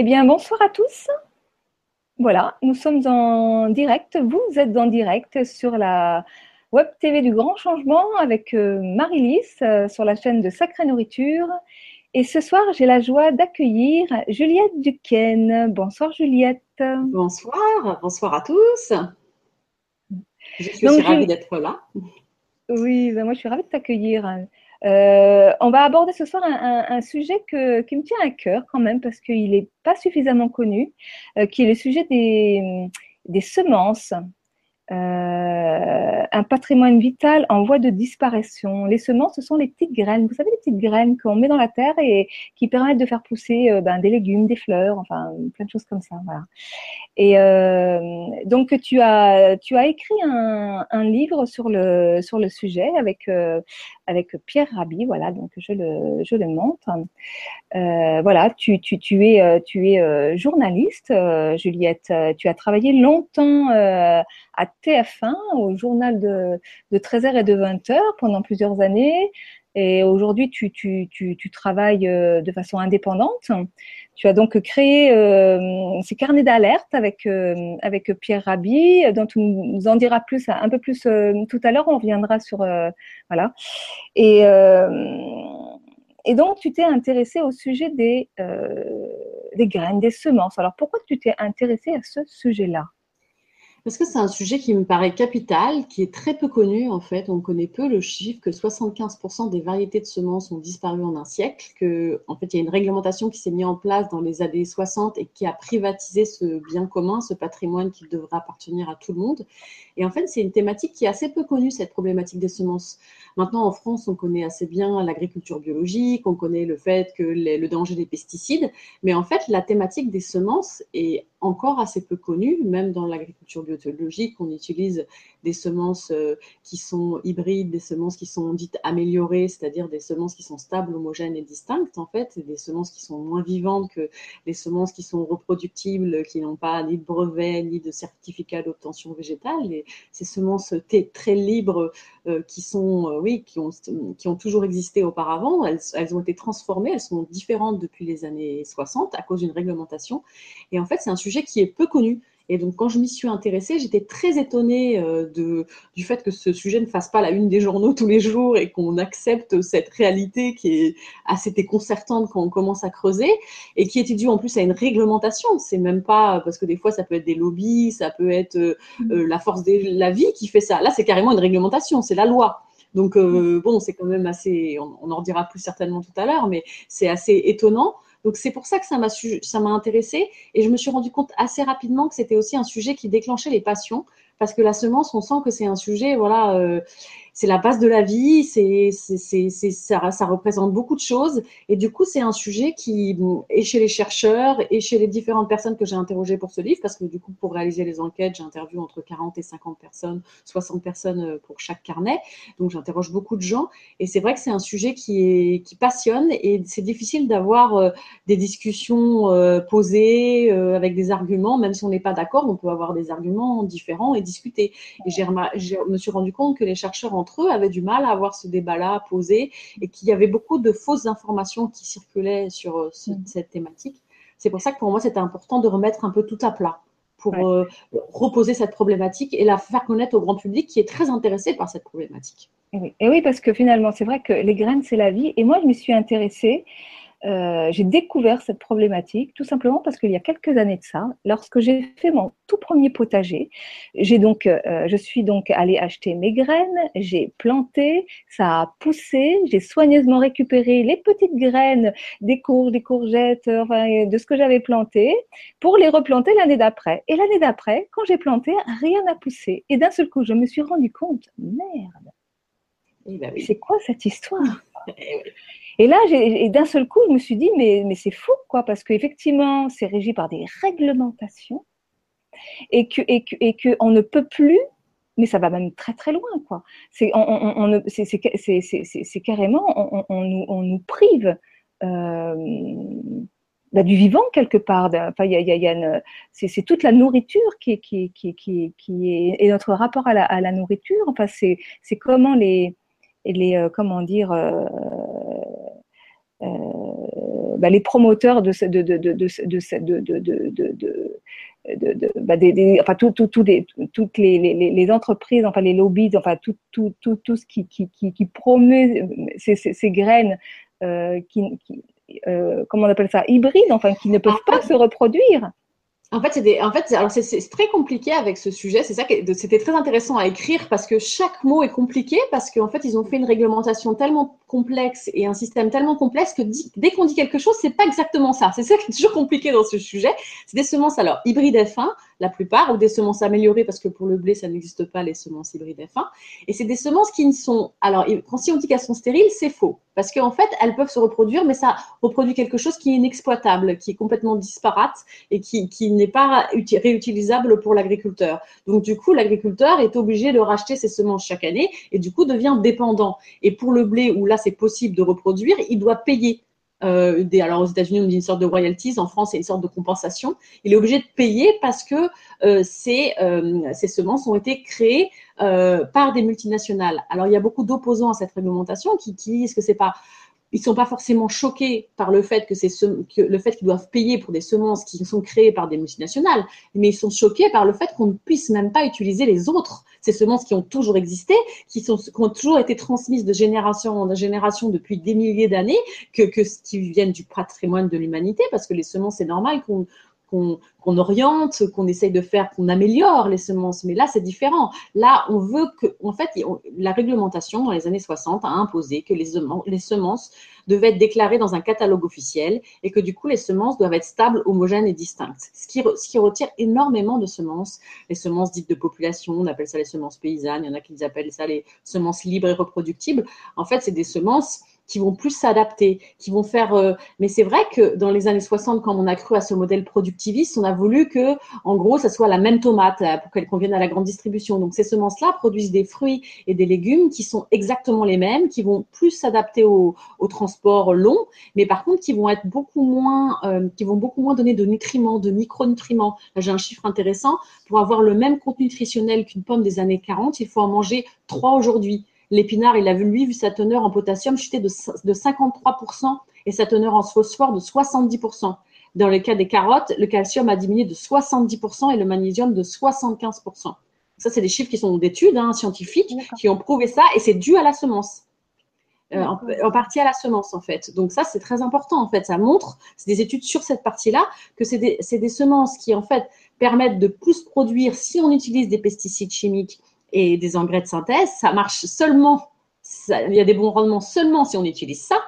Eh bien, bonsoir à tous. Voilà, nous sommes en direct. Vous êtes en direct sur la Web TV du Grand Changement avec euh, Marie-Lys euh, sur la chaîne de Sacrée Nourriture. Et ce soir, j'ai la joie d'accueillir Juliette Duquesne. Bonsoir Juliette. Bonsoir, bonsoir à tous. Je suis ravie d'être là. Oui, ben moi je suis ravie de t'accueillir. Euh, on va aborder ce soir un, sujet qui me tient à cœur quand même parce qu'il n'est pas suffisamment connu, euh, qui est le sujet des semences. Euh, un patrimoine vital en voie de disparition. Les semences, ce sont les petites graines. Vous savez, les petites graines qu'on met dans la terre et qui permettent de faire pousser euh, ben, des légumes, des fleurs, enfin plein de choses comme ça. Et euh, donc tu as tu as écrit un, livre sur le sur le sujet avec avec Pierre Rabhi. Voilà, donc je le je le montre. Voilà, tu tu es tu es journaliste, Juliette. Tu as travaillé longtemps à TF1, au journal de, de 13h et de 20h pendant plusieurs années. Et aujourd'hui, tu, tu, tu, travailles euh, de façon indépendante. Tu as donc créé euh, ces carnets d'alerte avec, euh, avec Pierre Rabhi, dont tu nous en diras plus, un peu plus tout à l'heure. On reviendra sur. voilà. Et, et donc, tu t'es intéressé au sujet des, des graines, des semences. Alors, pourquoi tu t'es intéressé à ce sujet-là? Parce que c'est un sujet qui me paraît capital, qui est très peu connu en fait. On connaît peu le chiffre que 75% des variétés de semences ont disparu en un siècle, que en fait il y a une réglementation qui s'est mise en place dans les années 60 et qui a privatisé ce bien commun, ce patrimoine qui devrait appartenir à tout le monde. Et en fait c'est une thématique qui est assez peu connue cette problématique des semences. Maintenant en France on connaît assez bien l'agriculture biologique, on connaît le fait que le danger des pesticides, mais en fait la thématique des semences est encore assez peu connue, même dans l'agriculture biologique, on utilise des semences euh, qui sont hybrides, des semences qui sont dites améliorées, c'est-à-dire des semences qui sont stables, homogènes et distinctes, en fait, des semences qui sont moins vivantes que les semences qui sont reproductibles, qui n'ont pas ni de brevet, ni de certificat d'obtention végétale. Et ces semences très libres euh, qui sont, euh, oui, qui ont, qui ont toujours existé auparavant, elles, elles ont été transformées, elles sont différentes depuis les années 60 à cause d'une réglementation. Et en fait, c'est qui est peu connu. Et donc, quand je m'y suis intéressée, j'étais très étonnée euh, de, du fait que ce sujet ne fasse pas la une des journaux tous les jours et qu'on accepte cette réalité qui est assez déconcertante quand on commence à creuser et qui est due en plus à une réglementation. C'est même pas parce que des fois, ça peut être des lobbies, ça peut être euh, mmh. euh, la force de la vie qui fait ça. Là, c'est carrément une réglementation, c'est la loi. Donc, mmh. bon, c'est quand même assez, on, on en dira plus certainement tout à l'heure, mais c'est assez étonnant. Donc c'est pour ça que ça m'a ça intéressé et je me suis rendu compte assez rapidement que c'était aussi un sujet qui déclenchait les passions parce que la semence, on sent que c'est un sujet, voilà, euh, c'est la base de la vie, c'est, c'est, ça, ça, représente beaucoup de choses. Et du coup, c'est un sujet qui est chez les chercheurs et chez les différentes personnes que j'ai interrogées pour ce livre, parce que du coup, pour réaliser les enquêtes, j'interviewe entre 40 et 50 personnes, 60 personnes euh, pour chaque carnet. Donc, j'interroge beaucoup de gens. Et c'est vrai que c'est un sujet qui, est, qui passionne et c'est difficile d'avoir euh, des discussions euh, posées avec des arguments, même si on n'est pas d'accord, on peut avoir des arguments différents et discuter. Et j'ai, je me suis rendu compte que les chercheurs en eux avaient du mal à avoir ce débat-là posé et qu'il y avait beaucoup de fausses informations qui circulaient sur euh, mm. cette thématique. C'est pour ça que pour moi, c'était important de remettre un peu tout à plat pour euh, reposer cette problématique et la faire connaître au grand public qui est très intéressé par cette problématique. Et oui, et oui parce que finalement, c'est vrai que les graines, c'est la vie. Et moi, je me suis intéressée euh, j'ai découvert cette problématique tout simplement parce qu'il y a quelques années de ça, lorsque j'ai fait mon tout premier potager, j'ai donc, euh, je suis donc allée acheter mes graines, j'ai planté, ça a poussé, j'ai soigneusement récupéré les petites graines des courges, des courgettes, enfin, de ce que j'avais planté pour les replanter l'année d'après. Et l'année d'après, quand j'ai planté, rien n'a poussé. Et d'un seul coup, je me suis rendu compte, merde, eh ben c'est quoi cette histoire? Eh et là, d'un seul coup, je me suis dit, mais, c'est fou, quoi, parce qu'effectivement, c'est régi par des réglementations et que, et, que, et que on ne peut plus, mais ça va même très très loin, quoi. C'est carrément, on, on, on, nous prive euh, bah, du vivant quelque part. Enfin, il y a, y a c'est toute la nourriture qui, qui, qui, qui, qui est et notre rapport à la, à la nourriture. Enfin, c'est comment les les euh, comment dire euh, bah, les promoteurs de, de, de, de, de de, bah, des, enfin tout, tout, tout des, toutes les, les, les, entreprises, enfin les lobbies, enfin tout, tout, tout, tout ce qui, qui, qui, qui promeut ces, ces, ces graines euh, qui, qui euh, comment on appelle ça, hybrides, enfin qui ne peuvent pas se reproduire. En fait, c'est très compliqué avec ce sujet. C'était très intéressant à écrire parce que chaque mot est compliqué parce qu'en fait, ils ont fait une réglementation tellement complexe et un système tellement complexe que dès qu'on dit quelque chose, c'est pas exactement ça. C'est ça qui est toujours compliqué dans ce sujet. C'est des semences alors hybrides F1 la plupart, ou des semences améliorées, parce que pour le blé, ça n'existe pas, les semences hybrides F1. Et c'est des semences qui ne sont. Alors, quand si on dit qu'elles sont stériles, c'est faux. Parce qu'en fait, elles peuvent se reproduire, mais ça reproduit quelque chose qui est inexploitable, qui est complètement disparate et qui, qui n'est pas réutilisable pour l'agriculteur. Donc, du coup, l'agriculteur est obligé de racheter ses semences chaque année et du coup devient dépendant. Et pour le blé, où là, c'est possible de reproduire, il doit payer euh, alors aux États-Unis, on dit une sorte de royalties, en France, c'est une sorte de compensation. Il est obligé de payer parce que euh, ces, euh, ces, semences ont été créées par des multinationales. Alors il y a beaucoup d'opposants à cette réglementation qui, qui disent que c'est pas ils sont pas forcément choqués par le fait que c'est que le fait qu'ils doivent payer pour des semences qui sont créées par des multinationales, mais ils sont choqués par le fait qu'on ne puisse même pas utiliser les autres ces semences qui ont toujours existé, qui, sont, qui ont toujours été transmises de génération en génération depuis des milliers d'années, que, que qui viennent du patrimoine de l'humanité, parce que les semences, c'est normal qu'on qu'on oriente, qu'on essaye de faire, qu'on améliore les semences. Mais là, c'est différent. Là, on veut que, en fait, la réglementation dans les années 60 a imposé que les, les semences devaient être déclarées dans un catalogue officiel et que du coup, les semences doivent être stables, homogènes et distinctes. Ce qui, ce qui retire énormément de semences. Les semences dites de population, on appelle ça les semences paysannes. Il y en a qui appellent ça les semences libres et reproductibles. En fait, c'est des semences qui vont plus s'adapter, qui vont faire. Euh, mais c'est vrai que dans les années 60, quand on a cru à ce modèle productiviste, on a voulu que, en gros, ça soit la même tomate euh, pour qu'elle convienne à la grande distribution. Donc ces semences-là produisent des fruits et des légumes qui sont exactement les mêmes, qui vont plus s'adapter au, au, transport long, mais par contre qui vont être beaucoup moins, euh, qui vont beaucoup moins donner de nutriments, de micronutriments. J'ai un chiffre intéressant. Pour avoir le même contenu nutritionnel qu'une pomme des années 40, il faut en manger trois aujourd'hui. L'épinard, il a vu, lui, vu sa teneur en potassium chuter de, 53% et sa teneur en phosphore de 70%. Dans le cas des carottes, le calcium a diminué de 70% et le magnésium de 75%. Ça, c'est des chiffres qui sont d'études hein, scientifiques qui ont prouvé ça et c'est dû à la semence. Euh, en, partie à la semence en fait. Donc ça c'est très important en fait. Ça montre, c'est des études sur cette partie-là, que c'est des, des, semences qui en fait permettent de plus produire si on utilise des pesticides chimiques et des engrais de synthèse, ça marche seulement, il y a des bons rendements seulement si on utilise ça.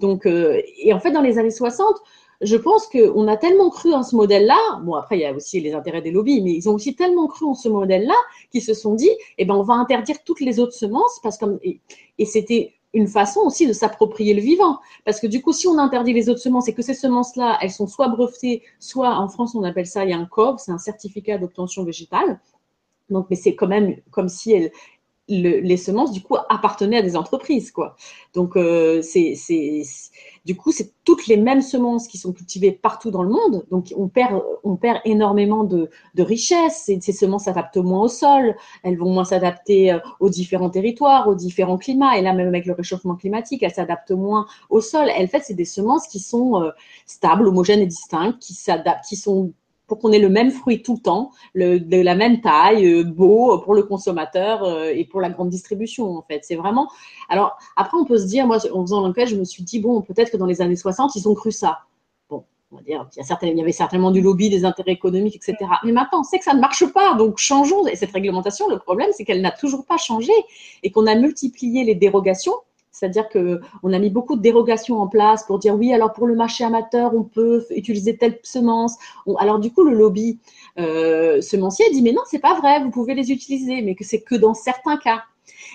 donc, euh, et en fait, dans les années 60, je pense qu'on a tellement cru en ce modèle-là, bon après il y a aussi les intérêts des lobbies, mais ils ont aussi tellement cru en ce modèle-là qu'ils se sont dit, eh ben on va interdire toutes les autres semences parce que et, c'était une façon aussi de s'approprier le vivant. Parce que du coup, si on interdit les autres semences et que ces semences-là, elles sont soit brevetées, soit en France, on appelle ça, il y a un COV, c'est un certificat d'obtention végétale. Donc, mais c'est quand même comme si les semences, du coup, appartenaient à des entreprises, quoi. Donc, euh, c'est, du coup, c'est toutes les mêmes semences qui sont cultivées partout dans le monde. Donc, on perd, on perd énormément de, de richesses. Ces, ces semences s'adaptent moins au sol. Elles vont moins s'adapter euh, aux différents territoires, aux différents climats. Et là, même avec le réchauffement climatique, elles s'adaptent moins au sol. En fait, c'est des semences qui sont euh, stables, homogènes et distinctes, qui s'adaptent, qui sont pour qu'on ait le même fruit tout le temps, de la même taille, euh, beau pour le consommateur euh, et pour la grande distribution en fait. C'est vraiment. Alors après on peut se dire, moi en faisant l'enquête, je me suis dit bon peut-être que dans les années 60 ils ont cru ça. Bon, on va dire il y, il y avait certainement du lobby, des intérêts économiques, etc. Mais maintenant on sait que ça ne marche pas, donc changeons. Et cette réglementation, le problème c'est qu'elle n'a toujours pas changé et qu'on a multiplié les dérogations c'est-à-dire qu'on a mis beaucoup de dérogations en place pour dire oui, alors pour le marché amateur, on peut utiliser telle semence. alors du coup, le lobby euh, semencier dit mais non, c'est pas vrai, vous pouvez les utiliser, mais que c'est que dans certains cas.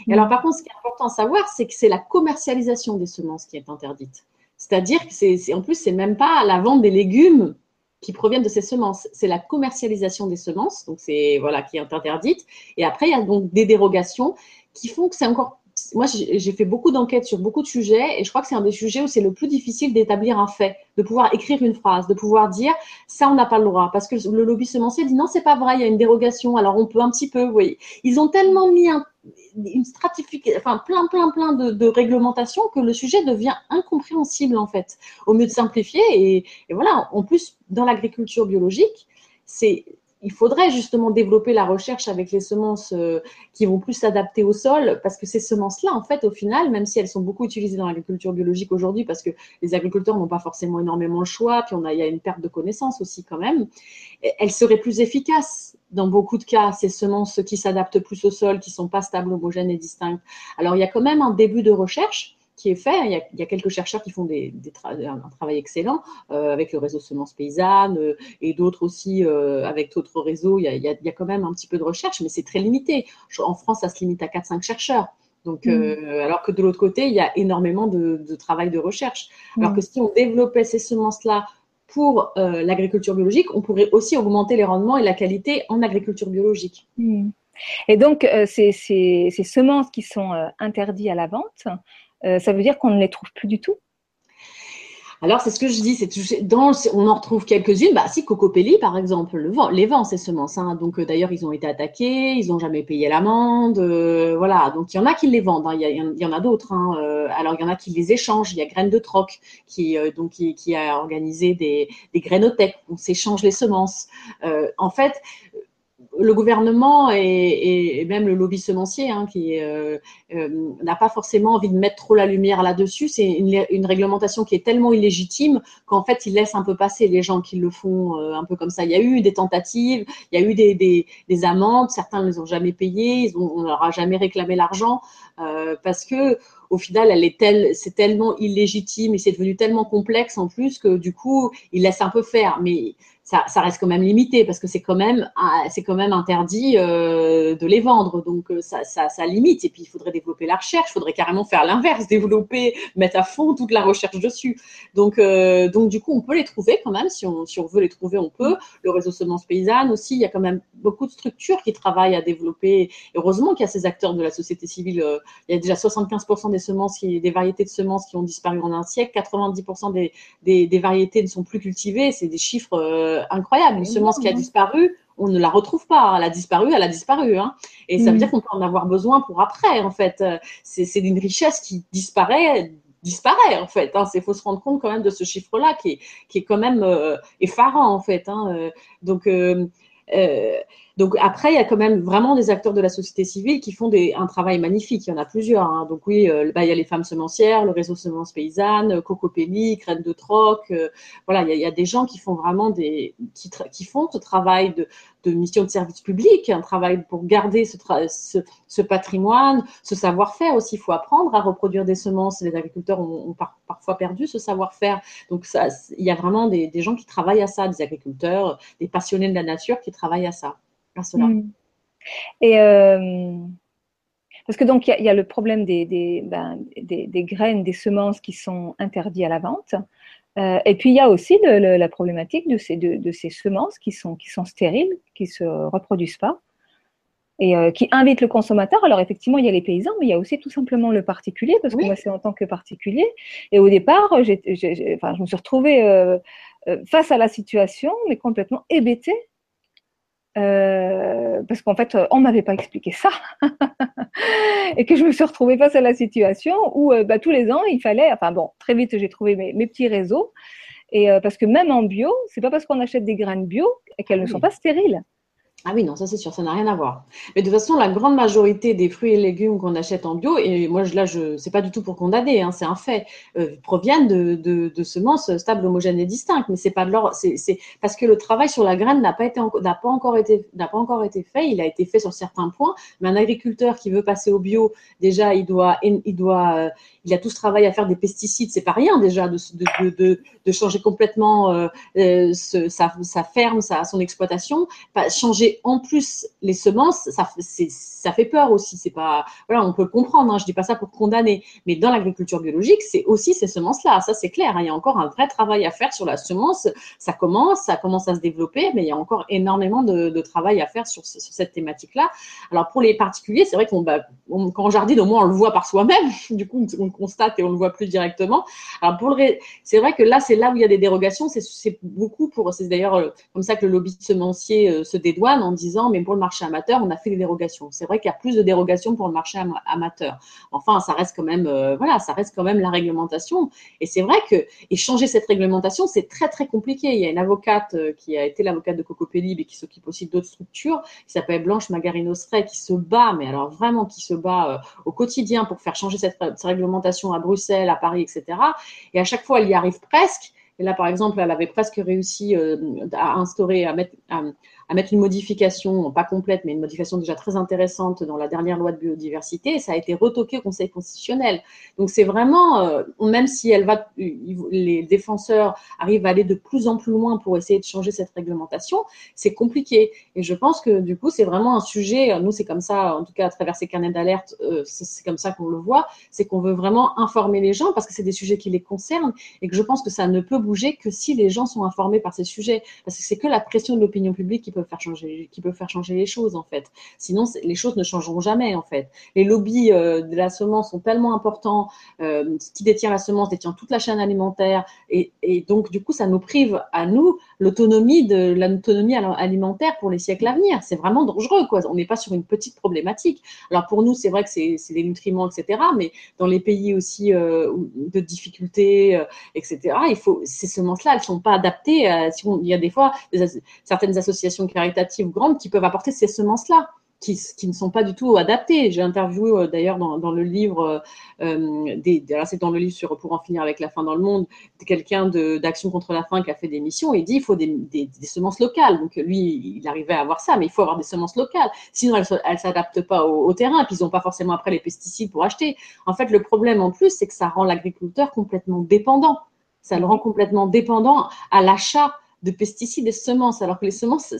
Et alors par contre, ce qui est important à savoir, c'est que c'est la commercialisation des semences qui est interdite. C'est-à-dire que c'est, en plus, c'est même pas la vente des légumes qui proviennent de ces semences. C'est la commercialisation des semences, donc c'est voilà qui est interdite. Et après, il y a donc des dérogations qui font que c'est encore moi, j'ai fait beaucoup d'enquêtes sur beaucoup de sujets et je crois que c'est un des sujets où c'est le plus difficile d'établir un fait, de pouvoir écrire une phrase, de pouvoir dire ça, on n'a pas le droit. Parce que le lobby semencier dit non, c'est pas vrai, il y a une dérogation, alors on peut un petit peu, vous voyez. Ils ont tellement mis une stratification, enfin plein, plein, plein de, réglementations que le sujet devient incompréhensible en fait. Au mieux de simplifier et, et voilà. En plus, dans l'agriculture biologique, c'est il faudrait justement développer la recherche avec les semences euh, qui vont plus s'adapter au sol, parce que ces semences-là, en fait, au final, même si elles sont beaucoup utilisées dans l'agriculture biologique aujourd'hui, parce que les agriculteurs n'ont pas forcément énormément le choix, puis on il y a une perte de connaissances aussi quand même, elles seraient plus efficaces dans beaucoup de cas, ces semences qui s'adaptent plus au sol, qui sont pas stables, homogènes et distinctes. Alors, il y a quand même un début de recherche qui est fait. Il y a, quelques chercheurs qui font des, un travail excellent euh, avec le réseau Semences Paysannes euh, et d'autres aussi euh, avec d'autres réseaux. Il y, a, il y, a, quand même un petit peu de recherche, mais c'est très limité. En France, ça se limite à 4-5 chercheurs. Donc, mm. alors que de l'autre côté, il y a énormément de, travail de recherche. Alors mm. que si on développait ces semences-là pour l'agriculture biologique, on pourrait aussi augmenter les rendements et la qualité en agriculture biologique. Mm. Et donc, ces, ces, ces, semences qui sont interdites à la vente, euh, ça veut dire qu'on ne les trouve plus du tout? Alors, c'est ce que je dis, c'est on en retrouve quelques-unes. Bah, si Cocopelli, par exemple, les vents, ces semences. Hein. Donc, euh, d'ailleurs, ils ont été attaqués, ils n'ont jamais payé l'amende. Euh, voilà. Donc, il y en a qui les vendent. Hein. Il, y, en a d'autres. Hein. alors, il y en a qui les échangent. Il y a Graines de Troc qui, donc, qui, a organisé des, des grainothèques. On s'échange les semences. en fait, le gouvernement et, même le lobby semencier hein, qui euh, euh, n'a pas forcément envie de mettre trop la lumière là-dessus. C'est une, réglementation qui est tellement illégitime qu'en fait, ils laissent un peu passer les gens qui le font euh, un peu comme ça. Il y a eu des tentatives, il y a eu des, amendes, certains ne les ont jamais payées, ils ont, on leur a jamais réclamé l'argent parce que au final, elle est telle, c'est tellement illégitime et c'est devenu tellement complexe en plus que du coup, ils laissent un peu faire. Mais ça, reste quand même limité parce que c'est quand même c'est quand même interdit euh, de les vendre. Donc euh, ça, ça, limite. Et puis il faudrait développer la recherche. Il faudrait carrément faire l'inverse développer mettre à fond toute la recherche dessus. Donc euh, donc du coup on peut les trouver quand même. Si on si on veut les trouver on peut. Le réseau semences paysannes aussi il y a quand même beaucoup de structures qui travaillent à développer. Heureusement qu'il y a ces acteurs de la société civile. Il y a déjà 75% des semences des variétés de semences qui ont disparu en un siècle. 90% des, des, des variétés ne sont plus cultivées. C'est des chiffres euh, incroyable. Une semence qui a disparu, on ne la retrouve pas. Elle a disparu, elle a disparu. Hein. Et ça veut mm. dire qu'on peut en avoir besoin pour après, en fait. Euh, c'est une richesse qui disparaît disparaît en fait. Il hein. faut se rendre compte quand même de ce chiffre-là qui est, qui est quand même euh, effarant en fait. Hein. Donc, donc après, il y a quand même vraiment des acteurs de la société civile qui font des, un travail magnifique. Il y en a plusieurs. Hein. Donc oui, euh, bah, il y a les femmes semencières, le réseau semences paysannes, euh, Cocopélie, Graines de Troc. Euh, voilà, il y, a, il y, a, des gens qui font vraiment des, qui, qui font ce travail de, de mission de service public, un travail pour garder ce, ce, patrimoine, ce savoir-faire aussi. Il faut apprendre à reproduire des semences. Les agriculteurs ont, ont parfois perdu ce savoir-faire. Donc ça, il y a vraiment des, des gens qui travaillent à ça, des agriculteurs, des passionnés de la nature qui travaillent à ça. Hmm. Et euh, parce que donc il y, a le problème des, ben, des, des, graines, des semences qui sont interdites à la vente. Euh, et puis il y a aussi la problématique de ces, de, ces semences qui sont, qui sont stériles, qui se reproduisent pas et euh, qui invitent le consommateur. Alors effectivement, il y a les paysans, mais il y a aussi tout simplement le particulier, parce que moi c'est en tant que particulier. Et au départ, enfin, je me suis retrouvée face à la situation, mais complètement hébétée euh, parce qu'en fait, on m'avait pas expliqué ça, et que je me suis retrouvée face à la situation où euh, bah, tous les ans, il fallait, enfin bon, très vite, j'ai trouvé mes, mes, petits réseaux, et euh, parce que même en bio, c'est pas parce qu'on achète des graines bio qu'elles ne sont pas stériles. Ah oui, non, ça c'est sûr, ça n'a rien à voir. Mais de toute façon, la grande majorité des fruits et légumes qu'on achète en bio, et moi là, je c'est pas du tout pour condamner, hein, c'est un fait, euh, proviennent de, de, de, semences stables, homogènes et distinctes. Mais c'est pas de leur, c'est parce que le travail sur la graine n'a pas été, n'a pas encore été, n'a pas encore été fait. Il a été fait sur certains points. Mais un agriculteur qui veut passer au bio, déjà, il doit, il doit, il a tout ce travail à faire des pesticides. C'est pas rien déjà de, de, de, changer complètement euh, euh sa, sa ferme, sa, son exploitation, pas changer en plus les semences, ça, fait peur aussi. C'est pas, voilà, on peut le comprendre. Hein, je dis pas ça pour condamner, mais dans l'agriculture biologique, c'est aussi ces semences-là. Ça, c'est clair. Hein, il y a encore un vrai travail à faire sur la semence. Ça commence, ça commence à se développer, mais il y a encore énormément de, travail à faire sur, cette thématique-là. Alors pour les particuliers, c'est vrai qu'on, bah, quand on jardine, au moins on le voit par soi-même. Du coup, on le constate et on le voit plus directement. Alors pour le, c'est vrai que là, c'est là où il y a des dérogations. C'est beaucoup pour, c'est d'ailleurs euh, comme ça que le lobby semencier euh, se dédouane en disant mais pour le marché amateur, on a fait des dérogations. C'est vrai qu'il y a plus de dérogations pour le marché amateur. Enfin, ça reste quand même, euh, voilà, ça reste quand même la réglementation. Et c'est vrai que changer cette réglementation, c'est très très compliqué. Il y a une avocate euh, qui a été l'avocate de Coco Pellib et qui s'occupe aussi d'autres structures, qui s'appelle Blanche Magarino-Sray, qui se bat, mais alors vraiment qui se bat au quotidien pour faire changer cette, réglementation à Bruxelles, à Paris, etc. Et à chaque fois, elle y arrive presque. Et là, par exemple, elle avait presque réussi euh, à instaurer, à mettre, à mettre une modification, pas complète, mais une modification déjà très intéressante dans la dernière loi de biodiversité, et ça a été retoqué au Conseil constitutionnel. Donc c'est vraiment, euh, même si elle va, les défenseurs arrivent à aller de plus en plus loin pour essayer de changer cette réglementation, c'est compliqué. Et je pense que du coup, c'est vraiment un sujet, nous c'est comme ça, en tout cas à travers ces carnets d'alerte, euh, c'est comme ça qu'on le voit, c'est qu'on veut vraiment informer les gens parce que c'est des sujets qui les concernent et que je pense que ça ne peut bouger que si les gens sont informés par ces sujets. Parce que c'est que la pression de l'opinion publique qui faire changer, qui peut faire changer les choses en fait. Sinon, les choses ne changeront jamais en fait. Les lobbies euh, de la semence sont tellement importants. Euh, qui détient la semence détient toute la chaîne alimentaire et, donc du coup, ça nous prive à nous l'autonomie de l'autonomie alimentaire pour les siècles à venir. C'est vraiment dangereux quoi. On n'est pas sur une petite problématique. Alors pour nous, c'est vrai que c'est des nutriments, etc. Mais dans les pays aussi euh, de difficultés, etc. Il faut ces semences-là, elles sont pas adaptées. si il y a des fois certaines associations caritatives grandes qui peuvent apporter ces semences-là. Qui, qui, ne sont pas du tout adaptées. J'ai interviewé euh, d'ailleurs dans, dans, le livre, euh, des, c'est dans le livre sur Pour en finir avec la faim dans le monde, quelqu'un d'Action contre la faim qui a fait des missions et dit il faut des, des, semences locales. Donc lui, il arrivait à avoir ça, mais il faut avoir des semences locales. Sinon, elles ne s'adaptent pas au, au, terrain, puis ils n'ont pas forcément après les pesticides pour acheter. En fait, le problème en plus, c'est que ça rend l'agriculteur complètement dépendant. Ça le rend complètement dépendant à l'achat de pesticides et semences, alors que les semences,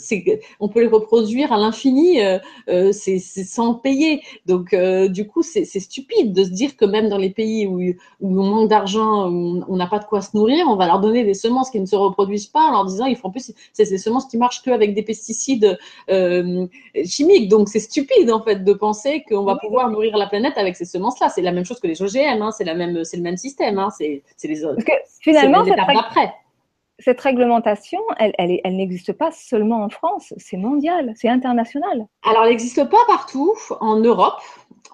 on peut les reproduire à l'infini, euh, euh, c'est, sans payer. Donc, euh, du coup, c'est, stupide de se dire que même dans les pays où, où on manque d'argent, où on n'a pas de quoi se nourrir, on va leur donner des semences qui ne se reproduisent pas en leur disant, ils font plus, c'est des semences qui marchent qu'avec des pesticides chimiques. Donc, c'est stupide, en fait, de penser qu'on va pouvoir nourrir la planète avec ces semences-là. C'est la même chose que les OGM, hein, c'est, le même système, hein, c'est, les autres. Parce que finalement, c'est après cette réglementation, elle, n'existe pas seulement en France, c'est mondial, c'est international. Alors, elle n'existe pas partout. En Europe,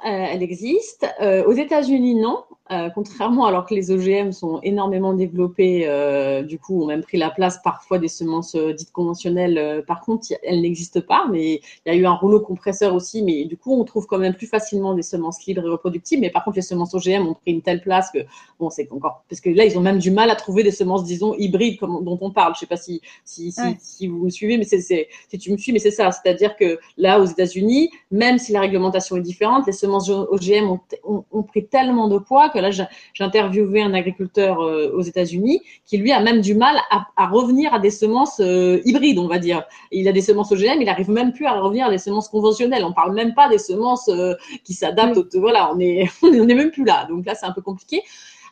euh, elle existe. Euh, aux États-Unis, non. Euh, contrairement, alors que les OGM sont énormément développés, euh, du coup, ont même pris la place parfois des semences euh, dites conventionnelles. par contre, elles n'existent pas, mais il y a eu un rouleau compresseur aussi, mais du coup, on trouve quand même plus facilement des semences libres et reproductibles. Mais par contre, les semences OGM ont pris une telle place que, bon, c'est encore, parce que là, ils ont même du mal à trouver des semences, disons, hybrides, comme, dont on parle. Je sais pas si, si, si, si vous me suivez, mais c'est, si tu me suis, mais c'est ça. C'est-à-dire que là, aux États-Unis, même si la réglementation est différente, les semences OGM ont, ont, ont pris tellement de poids que là, j'ai interviewé un agriculteur euh, aux États-Unis qui, lui, a même du mal à, revenir à des semences euh, hybrides, on va dire. Il a des semences OGM, il n'arrive même plus à revenir à des semences conventionnelles. On parle même pas des semences euh, qui s'adaptent. Voilà, on est, on est même plus là. Donc là, c'est un peu compliqué.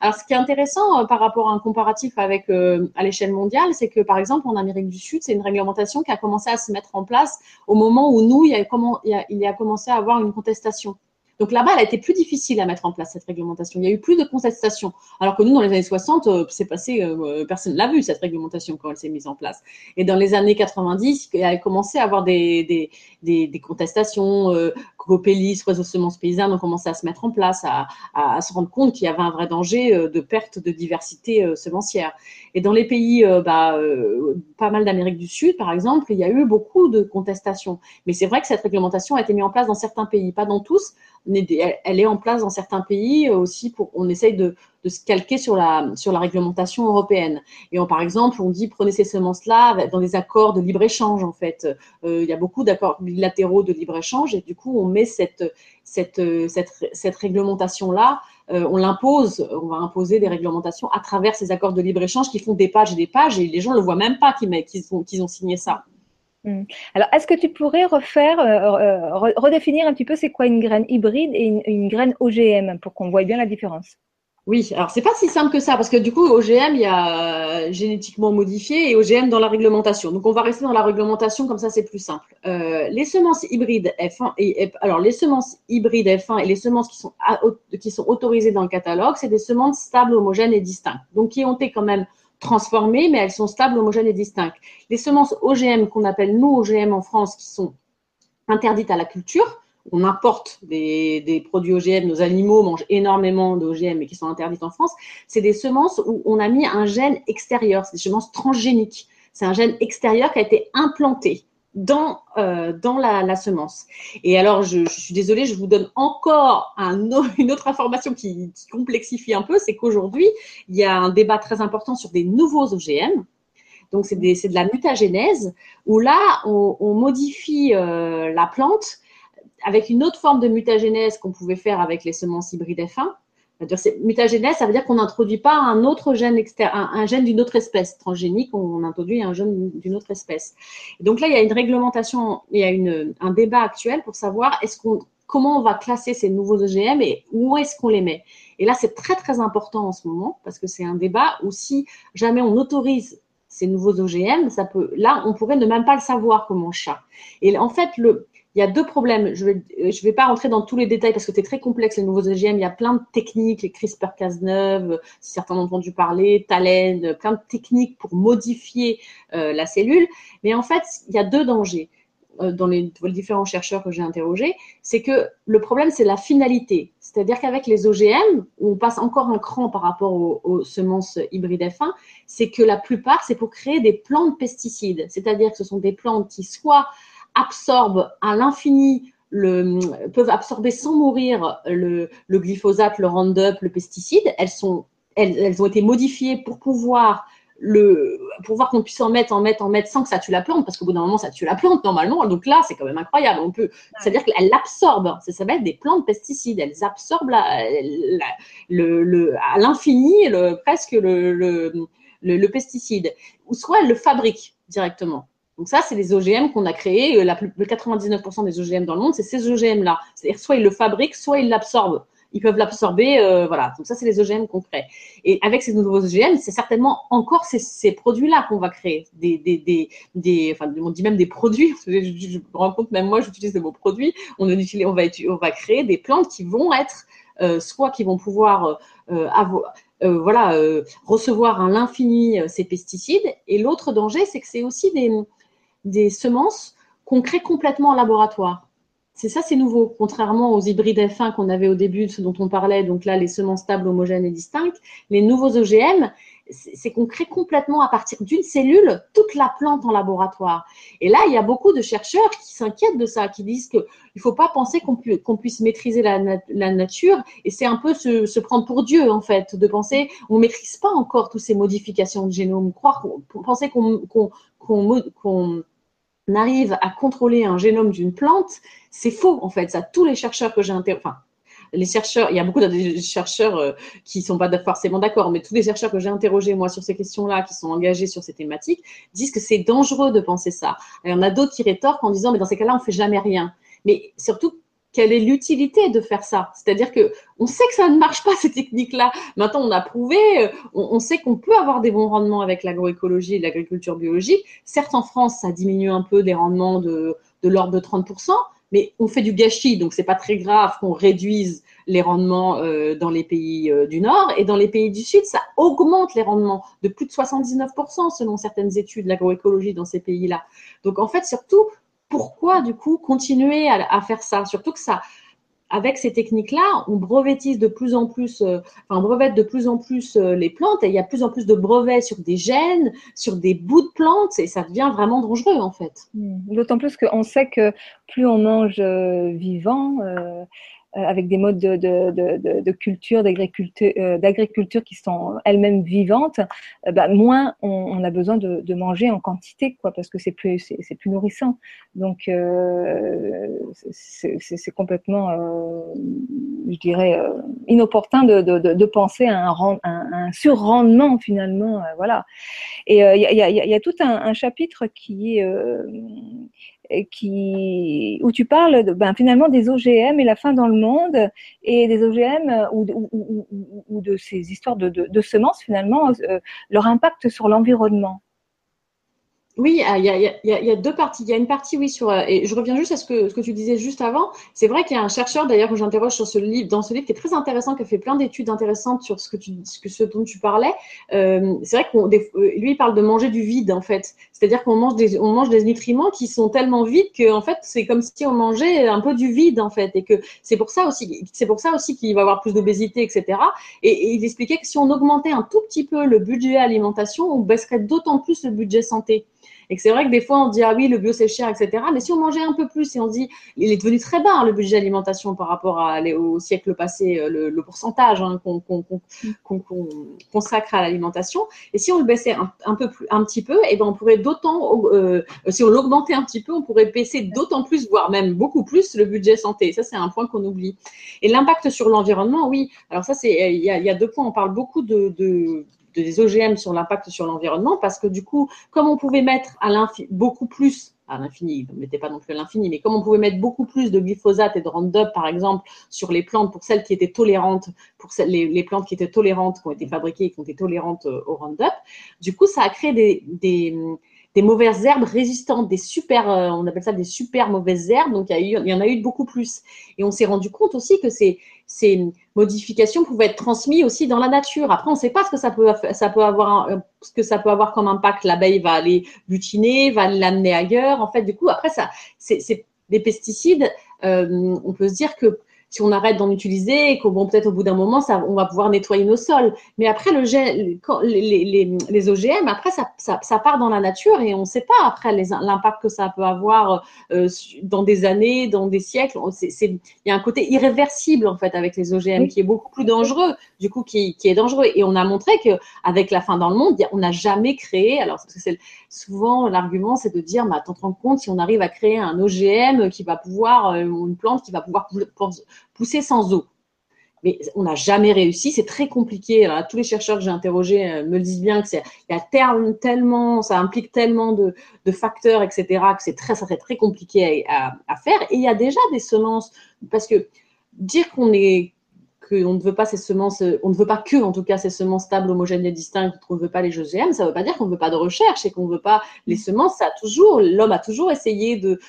Alors, ce qui est intéressant par rapport à un comparatif avec à l'échelle mondiale, c'est que par exemple en Amérique du Sud, c'est une réglementation qui a commencé à se mettre en place au moment où nous, il y a, comment, il y a, il y a commencé à avoir une contestation. Donc là-bas, elle a été plus difficile à mettre en place, cette réglementation. Il y a eu plus de contestations. Alors que nous, dans les années 60, euh, c'est passé, euh, personne l'a vu, cette réglementation, quand elle s'est mise en place. Et dans les années 90, elle a commencé à avoir des, des, des, des contestations. Euh, Copélis, Réseau Semences Paysannes ont commencé à se mettre en place, à, à, se rendre compte qu'il y avait un vrai danger euh, de perte de diversité semencière. Et dans les pays, bah, pas mal d'Amérique du Sud, par exemple, il y a eu beaucoup de contestations. Mais c'est vrai que cette réglementation a été mise en place dans certains pays, pas dans tous elle est en place dans certains pays aussi pour on essaye de, se calquer sur la réglementation européenne et par exemple on dit prenez ces semences là dans des accords de libre échange en fait euh, il y a beaucoup d'accords bilatéraux de libre échange et du coup on met cette euh, on l'impose on va imposer des réglementations à travers ces accords de libre échange qui font des pages et des pages et les gens ne le voient même pas qu'ils ont, signé ça. Alors, est-ce que tu pourrais refaire, euh, euh, redéfinir un petit peu c'est quoi une graine hybride et une, graine OGM pour qu'on voit bien la différence? Oui, alors c'est pas si simple que ça parce que du coup OGM il y a euh, génétiquement modifié et OGM dans la réglementation. Donc on va rester dans la réglementation comme ça c'est plus simple. les semences hybrides F1 et alors les semences hybrides F1 et les semences qui sont qui sont autorisées dans le catalogue, c'est des semences stables, homogènes et distinctes. Donc qui ont été quand même transformées, mais elles sont stables, homogènes et distinctes. Les semences OGM qu'on appelle nous OGM en France, qui sont interdites à la culture, on importe des, produits OGM, nos animaux mangent énormément d'OGM mais qui sont interdites en France, c'est des semences où on a mis un gène extérieur, c'est des semences transgéniques. C'est un gène extérieur qui a été implanté dans, euh, dans la, semence. Et alors, je, suis désolée, je vous donne encore un, une autre information qui, complexifie un peu, c'est qu'aujourd'hui, il y a un débat très important sur des nouveaux OGM. Donc, c'est de la mutagénèse, où là, on, modifie euh, la plante avec une autre forme de mutagénèse qu'on pouvait faire avec les semences hybrides F1 Mutagénèse, ça veut dire qu'on n'introduit pas un autre gène un, gène d'une autre espèce transgénique, on introduit un gène d'une autre espèce. donc là, il y a une réglementation, il y a une, un débat actuel pour savoir est-ce qu'on, comment on va classer ces nouveaux OGM et où est-ce qu'on les met? Et là, c'est très très important en ce moment parce que c'est un débat où si jamais on autorise ces nouveaux OGM, ça peut, là, on pourrait ne même pas le savoir comment chat. Et en fait, le, il y a deux problèmes. Je ne vais, euh, vais pas rentrer dans tous les détails parce que c'est très complexe, les nouveaux OGM. Il y a plein de techniques, les CRISPR-Cas9, si certains ont entendu parler, Talen, plein de techniques pour modifier euh, la cellule. Mais en fait, il y a deux dangers euh, dans les, différents chercheurs que j'ai interrogés. C'est que le problème, c'est la finalité. C'est-à-dire qu'avec les OGM, on passe encore un cran par rapport aux, semences hybrides F1, c'est que la plupart, c'est pour créer des plantes pesticides. C'est-à-dire que ce sont des plantes qui soient absorbent à l'infini le, peuvent absorber sans mourir le, glyphosate, le Roundup, le pesticide. Elles, sont, elles, ont été modifiées pour pouvoir le pouvoir qu'on puisse en mettre, en mettre, en mettre sans que ça tue la plante, parce qu'au bout d'un moment, ça tue la plante normalement. Donc là, c'est quand même incroyable. On peut, c'est-à-dire qu'elles l'absorbent. Ça s'appelle des plantes pesticides. Elles absorbent le, le, à l'infini presque le, le, pesticide. Ou soit elles le fabriquent directement. Donc ça, c'est les OGM qu'on a créés. Euh, la 99% des OGM dans le monde, c'est ces OGM-là. C'est-à-dire soit ils le fabriquent, soit ils l'absorbent. Ils peuvent l'absorber, euh, voilà. Donc ça, c'est les OGM qu'on crée. Et avec ces nouveaux OGM, c'est certainement encore ces, produits-là qu'on va créer. On dit même des produits. Je, me rends compte, même moi, j'utilise de mots produits. On, va, créer des plantes qui vont être, euh, soit qui vont pouvoir voilà, recevoir à l'infini ces pesticides. Et l'autre danger, c'est que c'est aussi des, des semences qu'on crée complètement en laboratoire. C'est ça, c'est nouveau, contrairement aux hybrides F1 qu'on avait au début, ce dont on parlait, donc là, les semences stables, homogènes et distinctes. Les nouveaux OGM, c'est qu'on crée complètement à partir d'une cellule toute la plante en laboratoire. Et là, il y a beaucoup de chercheurs qui s'inquiètent de ça, qui disent qu'il ne faut pas penser qu'on puisse maîtriser la, nature. Et c'est un peu se, prendre pour Dieu, en fait, de penser on ne maîtrise pas encore toutes ces modifications de génome. Croire, penser qu'on qu'on arrive à contrôler un génome d'une plante, c'est faux en fait. Ça, tous les chercheurs que j'ai interrogés, enfin, les chercheurs, il y a beaucoup de chercheurs euh, qui ne sont pas forcément d'accord, mais tous les chercheurs que j'ai interrogés moi sur ces questions-là, qui sont engagés sur ces thématiques, disent que c'est dangereux de penser ça. il y en a d'autres qui rétorquent en disant mais dans ces cas-là on fait jamais rien. Mais surtout quelle est l'utilité de faire ça C'est-à-dire que on sait que ça ne marche pas ces techniques-là. Maintenant, on a prouvé, euh, on, sait qu'on peut avoir des bons rendements avec l'agroécologie et l'agriculture biologique. Certes, en France, ça diminue un peu des rendements de, de l'ordre de 30%, mais on fait du gâchis, donc c'est pas très grave qu'on réduise les rendements euh, dans les pays euh, du Nord et dans les pays du Sud, ça augmente les rendements de plus de 79% selon certaines études de l'agroécologie dans ces pays-là. Donc en fait, surtout, pourquoi du coup continuer à, faire ça? Surtout que ça, avec ces techniques-là, on brevetise de plus en plus, euh, brevette de plus en plus euh, les plantes et il y a de plus en plus de brevets sur des gènes, sur des bouts de plantes et ça devient vraiment dangereux en fait. Mmh. D'autant plus qu'on sait que plus on mange euh, vivant, avec des modes de, culture, d'agriculture, euh, d'agriculture qui sont elles-mêmes vivantes, euh, bah, moins on, a besoin de, manger en quantité, quoi, parce que c'est plus nourrissant. Donc c'est, complètement, je dirais, inopportun de, penser à un, surrendement finalement, voilà. Et il y a, tout un chapitre qui est qui, où tu parles de, ben, finalement des OGM et la fin dans le monde et des OGM euh, ou, ou, ou, de ces histoires de, de, de semences finalement, euh, leur impact sur l'environnement. Oui, il y, a, deux parties. Il y a une partie, oui, sur. Euh, et je reviens juste à ce que, ce que tu disais juste avant. C'est vrai qu'il y a un chercheur, d'ailleurs, que j'interroge sur ce livre, dans ce livre qui est très intéressant, qui a fait plein d'études intéressantes sur ce que tu, ce, dont tu parlais. Euh, c'est vrai qu'on, euh, lui, parle de manger du vide, en fait. C'est-à-dire qu'on mange des, on mange des nutriments qui sont tellement vides que, fait, c'est comme si on mangeait un peu du vide, en fait, et que c'est pour ça aussi, c'est pour ça aussi qu'il va y avoir plus d'obésité, etc. Et, et il expliquait que si on augmentait un tout petit peu le budget alimentation, on baisserait d'autant plus le budget santé. Et c'est vrai que des fois, on dit, ah oui, le bio, c'est cher, etc. Mais si on mangeait un peu plus et on dit, il est devenu très bas, hein, le budget alimentation par rapport à, au siècle passé, euh, le, pourcentage hein, qu'on consacre à l'alimentation. Et si on le baissait un, peu plus, un petit peu, et eh ben, on pourrait d'autant, euh, si on l'augmentait un petit peu, on pourrait baisser d'autant plus, voire même beaucoup plus, le budget santé. Ça, c'est un point qu'on oublie. Et l'impact sur l'environnement, oui. Alors ça, c'est, il y, a, deux points. On parle beaucoup de des OGM sur l'impact sur l'environnement, parce que du coup, comme on pouvait mettre beaucoup plus, à l'infini, ne mettez pas non plus à l'infini, mais comme on pouvait mettre beaucoup plus de glyphosate et de Roundup, par exemple, sur les plantes, pour celles qui étaient tolérantes, pour les, plantes qui étaient tolérantes, qui ont été fabriquées et qui ont été tolérantes euh, au Roundup, du coup, ça a créé des des mauvaises herbes résistantes, des super, euh, on appelle ça des super mauvaises herbes. Donc, il y, en a eu beaucoup plus. Et on s'est rendu compte aussi que ces, modifications pouvaient être transmises aussi dans la nature. Après, on ne sait pas ce que ça peut, avoir, ce que ça peut avoir comme impact. L'abeille va aller butiner, va l'amener ailleurs. En fait, du coup, après, ça, c'est des pesticides. Euh, on peut se dire que si on arrête d'en utiliser et qu'au bon, peut-être au bout d'un moment, ça, on va pouvoir nettoyer nos sols. Mais après, le les, les, les, OGM, après, ça, ça, ça, part dans la nature et on ne sait pas après l'impact que ça peut avoir euh, dans des années, dans des siècles. Il y a un côté irréversible, en fait, avec les OGM qui est beaucoup plus dangereux, du coup, qui, qui est dangereux. Et on a montré qu'avec la fin dans le monde, on n'a jamais créé, alors, parce que souvent l'argument, c'est de dire, bah, t'en te rends compte si on arrive à créer un OGM qui va pouvoir, euh, une plante qui va pouvoir pousser sans eau. Mais on n'a jamais réussi, c'est très compliqué. tous les chercheurs que j'ai interrogés euh, me le disent bien que c'est, il y a tellement, ça implique tellement de, facteurs, etc., que c'est très, ça serait très compliqué à, à, faire. Et il y a déjà des semences, parce que dire qu'on est qu'on ne veut pas ces semences, on ne veut pas que, en tout cas, ces semences stables, homogènes et distinctes, qu'on ne veut pas les OGM, ça ne veut pas dire qu'on ne veut pas de recherche et qu'on ne veut pas les semences. Ça a toujours, l'homme a toujours essayé de,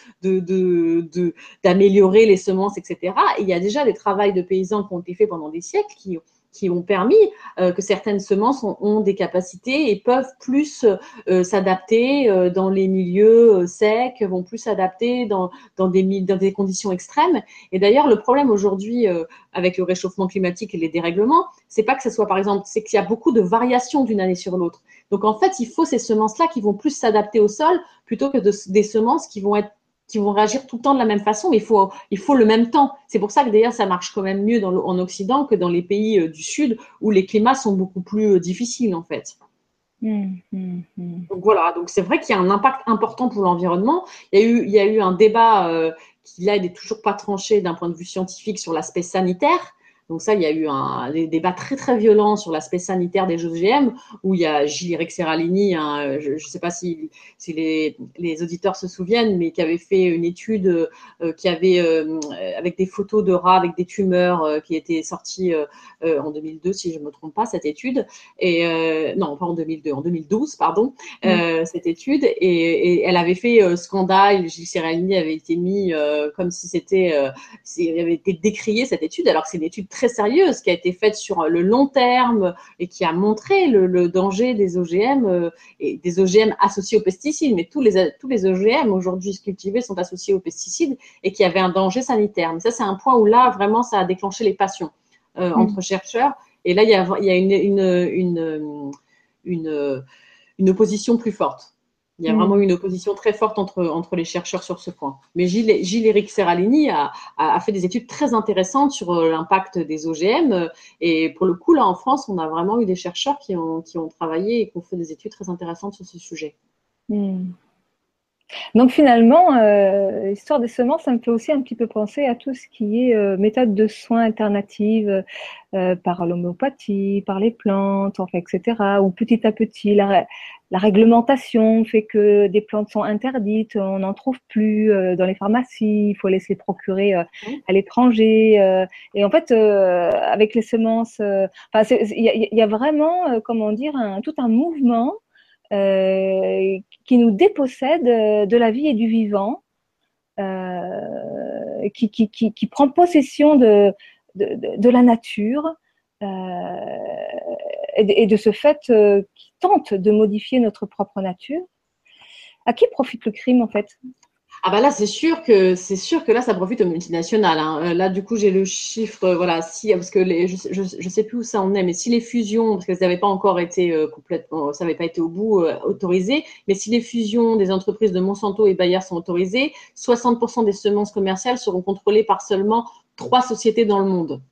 d'améliorer les semences, etc. Et il y a déjà des travaux de paysans qui ont été faits pendant des siècles qui qui ont permis euh, que certaines semences ont, des capacités et peuvent plus euh, s'adapter euh, dans les milieux secs, vont plus s'adapter dans, dans, des, conditions extrêmes. Et d'ailleurs, le problème aujourd'hui avec le réchauffement climatique et les dérèglements, c'est pas que ce soit par exemple, c'est qu'il y a beaucoup de variations d'une année sur l'autre. Donc en fait, il faut ces semences-là qui vont plus s'adapter au sol plutôt que des semences qui vont être qui vont réagir tout le temps de la même façon, mais il faut, il faut le même temps. C'est pour ça que d'ailleurs, ça marche quand même mieux dans en Occident que dans les pays euh, du Sud, où les climats sont beaucoup plus euh, difficiles, en fait. Mmh, mmh, mmh. Donc voilà, donc c'est vrai qu'il y a un impact important pour l'environnement. Il y a eu, il y a eu un débat euh, qui là n'est toujours pas tranché d'un point de vue scientifique sur l'aspect sanitaire. Donc ça, il y a eu un, des débats très très violents sur l'aspect sanitaire des OGM, où il y a Gilles Serralini, hein, je ne sais pas si, si les, les, auditeurs se souviennent, mais qui avait fait une étude euh, qui avait euh, avec des photos de rats avec des tumeurs euh, qui était sortie en 2002, si je ne me trompe pas, cette étude. Et non, pas en 2002, en 2012, pardon, cette étude. Et, et, elle avait fait scandale. Gilles Serralini avait été mis comme si c'était, il avait été décrié cette étude, alors que c'est une étude très très sérieuse qui a été faite sur le long terme et qui a montré le, danger des OGM euh, et des OGM associés aux pesticides. Mais tous les, tous les OGM aujourd'hui cultivés sont associés aux pesticides et qui avaient un danger sanitaire. Mais ça, c'est un point où là, vraiment, ça a déclenché les passions euh, mm. entre chercheurs. Et là, il y a, il y a une, une, une, une opposition plus forte. Il y a mm. vraiment une opposition très forte entre, entre les chercheurs sur ce point. Mais Gilles, Gilles Éric Serralini a, a, fait des études très intéressantes sur euh, l'impact des OGM. Et pour le coup, là, en France, on a vraiment eu des chercheurs qui ont, qui ont travaillé et qui ont fait des études très intéressantes sur ce sujet. Mm. Donc finalement, euh, l'histoire des semences, ça me fait aussi un petit peu penser à tout ce qui est euh, méthode de soins alternatives euh, par l'homéopathie, par les plantes, enfin, etc. Où petit à petit, la, la, réglementation fait que des plantes sont interdites, on n'en trouve plus euh, dans les pharmacies, il faut les procurer euh, à l'étranger. et en fait, avec les semences, il y, y, a vraiment, comment dire, un, tout un mouvement euh, qui nous dépossède de la vie et du vivant, euh, qui, qui, qui, prend possession de, de, la nature euh, et, et, de ce fait qui tente de modifier notre propre nature. À qui profite le crime en fait? Ah bah là c'est sûr que c'est sûr que là ça profite aux multinationales. Hein. Euh, là du coup j'ai le chiffre euh, voilà si parce que les, je, je, sais plus où ça en est mais si les fusions parce qu'elles n'avaient pas encore été euh, complètement ça n'avait pas été au bout euh, autorisé mais si les fusions des entreprises de Monsanto et Bayer sont autorisées 60% des semences commerciales seront contrôlées par seulement trois sociétés dans le monde.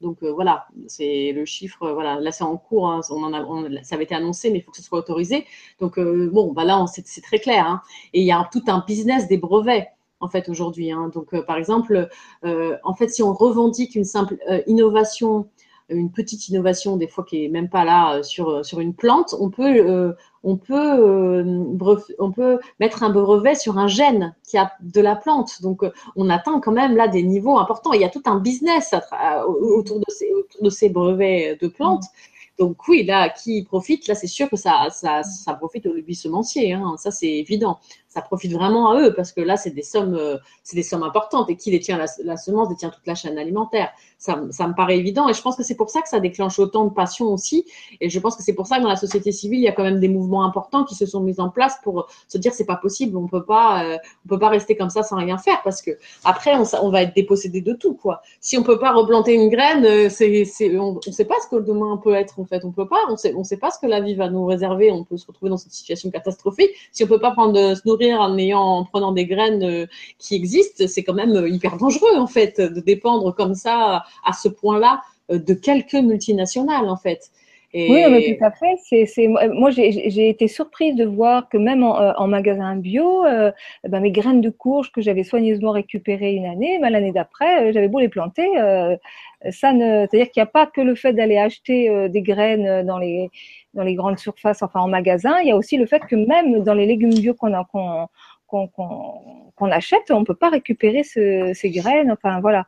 Donc euh, voilà, c'est le chiffre. Voilà, là c'est en cours. Hein, on en a, ça avait été annoncé, mais il faut que ce soit autorisé. Donc euh, bon, bah là c'est très clair. Hein. Et il y a tout un business des brevets en fait aujourd'hui. Hein. Donc euh, par exemple, en fait, si on revendique une simple innovation une petite innovation, des fois qui est même pas là sur, sur une plante, on peut, on, peut, on peut mettre un brevet sur un gène qui a de la plante. Donc, on atteint quand même là des niveaux importants. Il y a tout un business autour de ces, autour de ces brevets de plantes. Donc oui, là, qui profite, là, c'est sûr que ça, ça, ça profite au lobby semencier. Hein, ça, c'est évident ça profite vraiment à eux parce que là, c'est des sommes, euh, c'est des sommes importantes et qui détient la, semence détient toute la chaîne alimentaire. Ça, ça, me paraît évident et je pense que c'est pour ça que ça déclenche autant de passion aussi. Et je pense que c'est pour ça que dans la société civile, il y a quand même des mouvements importants qui se sont mis en place pour se dire c'est pas possible, on peut pas, euh, on peut pas rester comme ça sans rien faire parce que après on, va être dépossédé de tout quoi. Si on peut pas replanter une graine, euh, c'est, on, on sait pas ce que demain peut être en fait. On peut pas, on sait, sait pas ce que la vie va nous réserver. On peut se retrouver dans cette situation catastrophique si on peut pas prendre se nourrir en ayant, en prenant des graines euh, qui existent, c'est quand même euh, hyper dangereux en fait de dépendre comme ça à ce point-là euh, de quelques multinationales en fait. Et... Oui, mais tout à fait. C'est, moi, j'ai, été surprise de voir que même en, en magasin bio, euh, ben, mes graines de courge que j'avais soigneusement récupérées une année, ben, l'année d'après, j'avais beau les planter, euh, ça ne, c'est-à-dire qu'il n'y a pas que le fait d'aller acheter euh, des graines dans les dans les grandes surfaces, enfin en magasin, il y a aussi le fait que même dans les légumes bio qu'on a, qu'on, qu'on achète, on ne peut pas récupérer ce, ces graines. Enfin, voilà.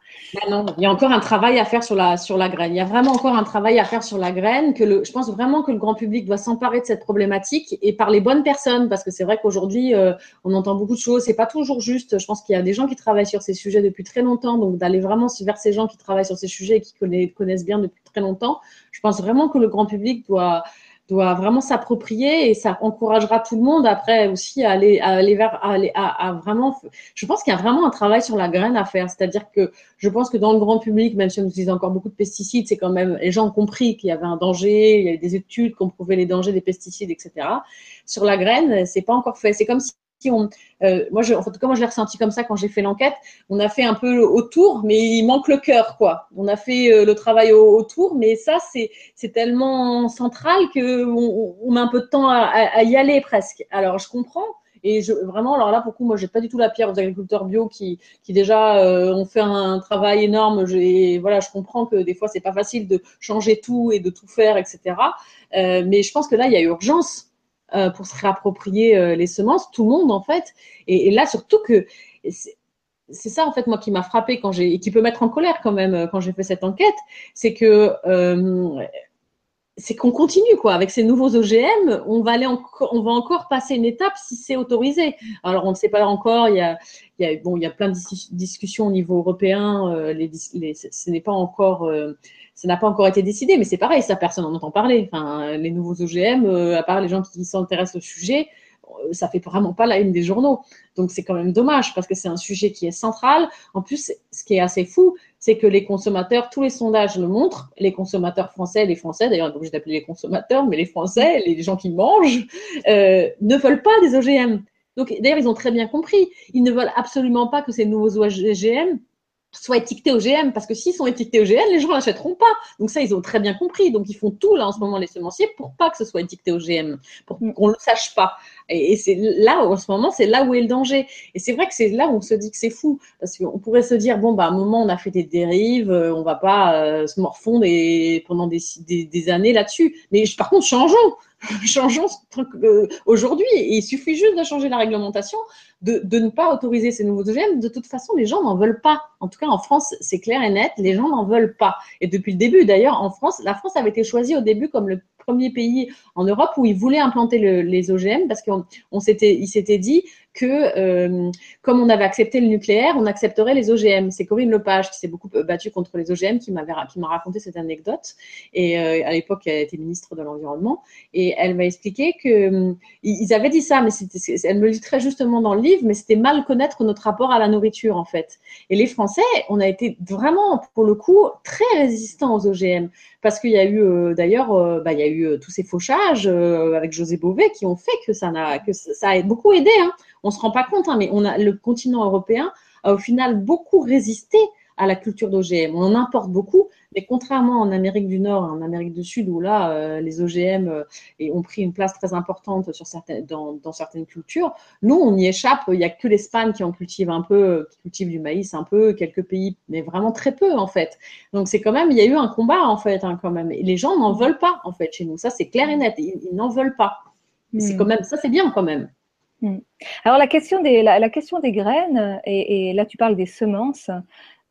non, il y a encore un travail à faire sur la, sur la graine. Il y a vraiment encore un travail à faire sur la graine. Que le, je pense vraiment que le grand public doit s'emparer de cette problématique et par les bonnes personnes, parce que c'est vrai qu'aujourd'hui, euh, on entend beaucoup de choses. C'est pas toujours juste. Je pense qu'il y a des gens qui travaillent sur ces sujets depuis très longtemps. Donc, d'aller vraiment vers ces gens qui travaillent sur ces sujets et qui connaissent bien depuis très longtemps, je pense vraiment que le grand public doit doit vraiment s'approprier et ça encouragera tout le monde après aussi à aller, vers, vraiment. Je pense qu'il y a vraiment un travail sur la graine à faire. C'est-à-dire que je pense que dans le grand public, même si on utilise encore beaucoup de pesticides, c'est quand même les gens ont compris qu'il y avait un danger. Il y a des études qui ont les dangers des pesticides, etc. Sur la graine, c'est pas encore fait. C'est comme si on, euh, moi, je, je l'ai ressenti comme ça quand j'ai fait l'enquête. On a fait un peu autour, mais il manque le cœur, quoi. On a fait euh, le travail autour, mais ça, c'est, tellement central que on, a un peu de temps à, y aller presque. Alors, je comprends. Et vraiment, alors là, pour coup, moi, j'ai pas du tout la pierre aux agriculteurs bio qui, déjà euh, ont fait un travail énorme. Voilà, je comprends que des fois, c'est pas facile de changer tout et de tout faire, etc. Euh, mais je pense que là, il y a urgence euh, pour se réapproprier euh, les semences, tout le monde en fait. Et, là, surtout que c'est ça en fait moi qui m'a frappé quand j'ai et qui peut mettre en colère quand même euh, quand j'ai fait cette enquête, c'est que c'est qu'on continue quoi avec ces nouveaux OGM, on va aller on va encore passer une étape si c'est autorisé. Alors on ne sait pas encore, il y a, bon il y a plein de discussions au niveau européen, les, ce n'est pas encore ça n'a pas encore été décidé, mais c'est pareil, ça personne n'en entend parler. Enfin, les nouveaux OGM, euh, à part les gens qui s'intéressent au sujet, euh, ça fait vraiment pas la une des journaux. Donc c'est quand même dommage parce que c'est un sujet qui est central. En plus, ce qui est assez fou, c'est que les consommateurs, tous les sondages le montrent, les consommateurs français, les Français, d'ailleurs, obligé d'appeler les consommateurs, mais les Français, les gens qui mangent, euh, ne veulent pas des OGM. Donc d'ailleurs, ils ont très bien compris. Ils ne veulent absolument pas que ces nouveaux OGM soient étiquetés OGM, parce que s'ils sont étiquetés OGM, les gens l'achèteront pas. Donc ça, ils ont très bien compris. Donc ils font tout là en ce moment les semenciers pour pas que ce soit étiqueté OGM, pour mm. qu'on le sache pas. Et, c'est là en ce moment, c'est là où est le danger. Et c'est vrai que c'est là où on se dit que c'est fou, parce qu'on pourrait se dire bon bah à un moment on a fait des dérives, euh, on va pas euh, se morfondre et pendant des, des, des années là-dessus. Mais par contre changeons, changeons euh, aujourd'hui. Il suffit juste de changer la réglementation, de, de, ne pas autoriser ces nouveaux OGM. De toute façon, les gens n'en veulent pas. En tout cas, en France, c'est clair et net, les gens n'en veulent pas. Et depuis le début, d'ailleurs, en France, la France avait été choisie au début comme le premier pays en Europe où ils voulaient implanter le, les OGM parce qu'on s'était dit que euh, comme on avait accepté le nucléaire, on accepterait les OGM. C'est Corinne Lepage qui s'est beaucoup battue contre les OGM qui m'a raconté cette anecdote. Et euh, à l'époque, elle était ministre de l'environnement et elle m'a expliqué que euh, ils avaient dit ça, mais elle me le dit très justement dans le livre, mais c'était mal connaître notre rapport à la nourriture en fait. Et les Français, on a été vraiment pour le coup très résistants aux OGM parce qu'il y a eu d'ailleurs, bah, il y a eu tous ces fauchages avec José Bové qui ont fait que ça n'a que a beaucoup aidé. Hein on se rend pas compte, hein, mais on a le continent européen a au final beaucoup résisté à la culture d'OGM. On en importe beaucoup, mais contrairement en Amérique du Nord en Amérique du Sud, où là, euh, les OGM euh, ont pris une place très importante sur certaines, dans, certaines cultures, nous, on y échappe. Il n'y a que l'Espagne qui en cultive un peu, qui cultive du maïs un peu, quelques pays, mais vraiment très peu, en fait. Donc, c'est quand même, il y a eu un combat, en fait, hein, quand même. Et les gens n'en veulent pas, en fait, chez nous. Ça, c'est clair et net. Ils, n'en veulent pas. C'est hmm. quand même, ça, c'est bien, quand même. Hmm. Alors la question des, la, question des graines, et, là tu parles des semences,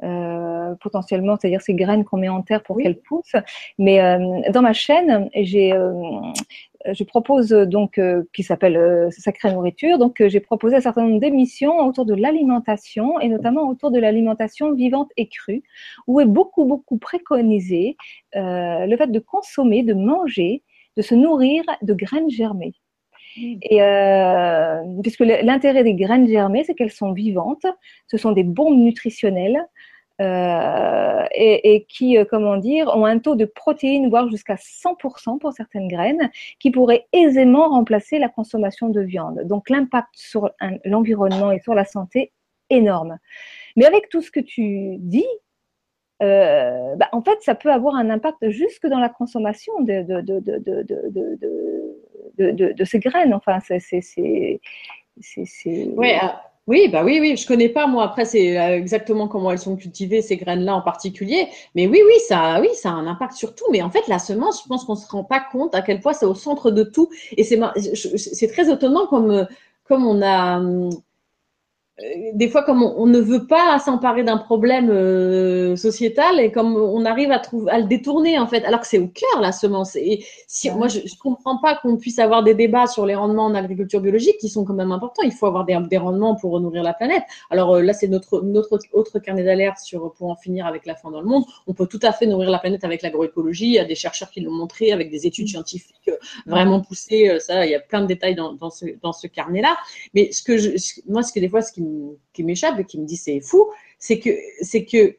euh, potentiellement, c'est-à-dire ces graines qu'on met en terre pour qu'elles poussent. Mais euh, dans ma chaîne, j'ai, euh, je propose donc, qui s'appelle Sacrée Nourriture, donc j'ai proposé un certain nombre d'émissions autour de l'alimentation et notamment autour de l'alimentation vivante et crue, où est beaucoup, beaucoup préconisé le fait de consommer, de manger, de se nourrir de graines germées. Et euh, puisque l'intérêt des graines germées, c'est qu'elles sont vivantes, ce sont des bombes nutritionnelles euh, et, qui, euh, comment dire, ont un taux de protéines, voire jusqu'à 100% pour certaines graines, qui pourraient aisément remplacer la consommation de viande. Donc l'impact sur l'environnement et sur la santé énorme. Mais avec tout ce que tu dis, euh, bah, en fait, ça peut avoir un impact jusque dans la consommation de, de ces graines. Enfin, c'est. Oui, oui, bah oui, oui, je connais pas moi. Après, c'est euh, exactement comment elles sont cultivées ces graines-là en particulier. Mais oui, oui, ça, oui, ça a un impact sur tout. Mais en fait, la semence, je pense qu'on se rend pas compte à quel point c'est au centre de tout. Et c'est, c'est très étonnant comme, comme on a, hum, euh, des fois, comme on, ne veut pas s'emparer d'un problème euh, sociétal et comme on arrive à, trouver, à le détourner en fait, alors que c'est au cœur la semence. Et si, moi, je ne comprends pas qu'on puisse avoir des débats sur les rendements en agriculture biologique qui sont quand même importants. Il faut avoir des, des rendements pour nourrir la planète. Alors euh, là, c'est notre, notre autre carnet d'alerte sur pour en finir avec la faim dans le monde. On peut tout à fait nourrir la planète avec l'agroécologie. Il y a des chercheurs qui l'ont montré avec des études scientifiques vraiment poussées. Ça, il y a plein de détails dans, dans ce, dans ce carnet-là. Mais ce que je, moi, ce que des fois, ce qui qui m'échappe et qui me dit c'est fou, c'est que c'est que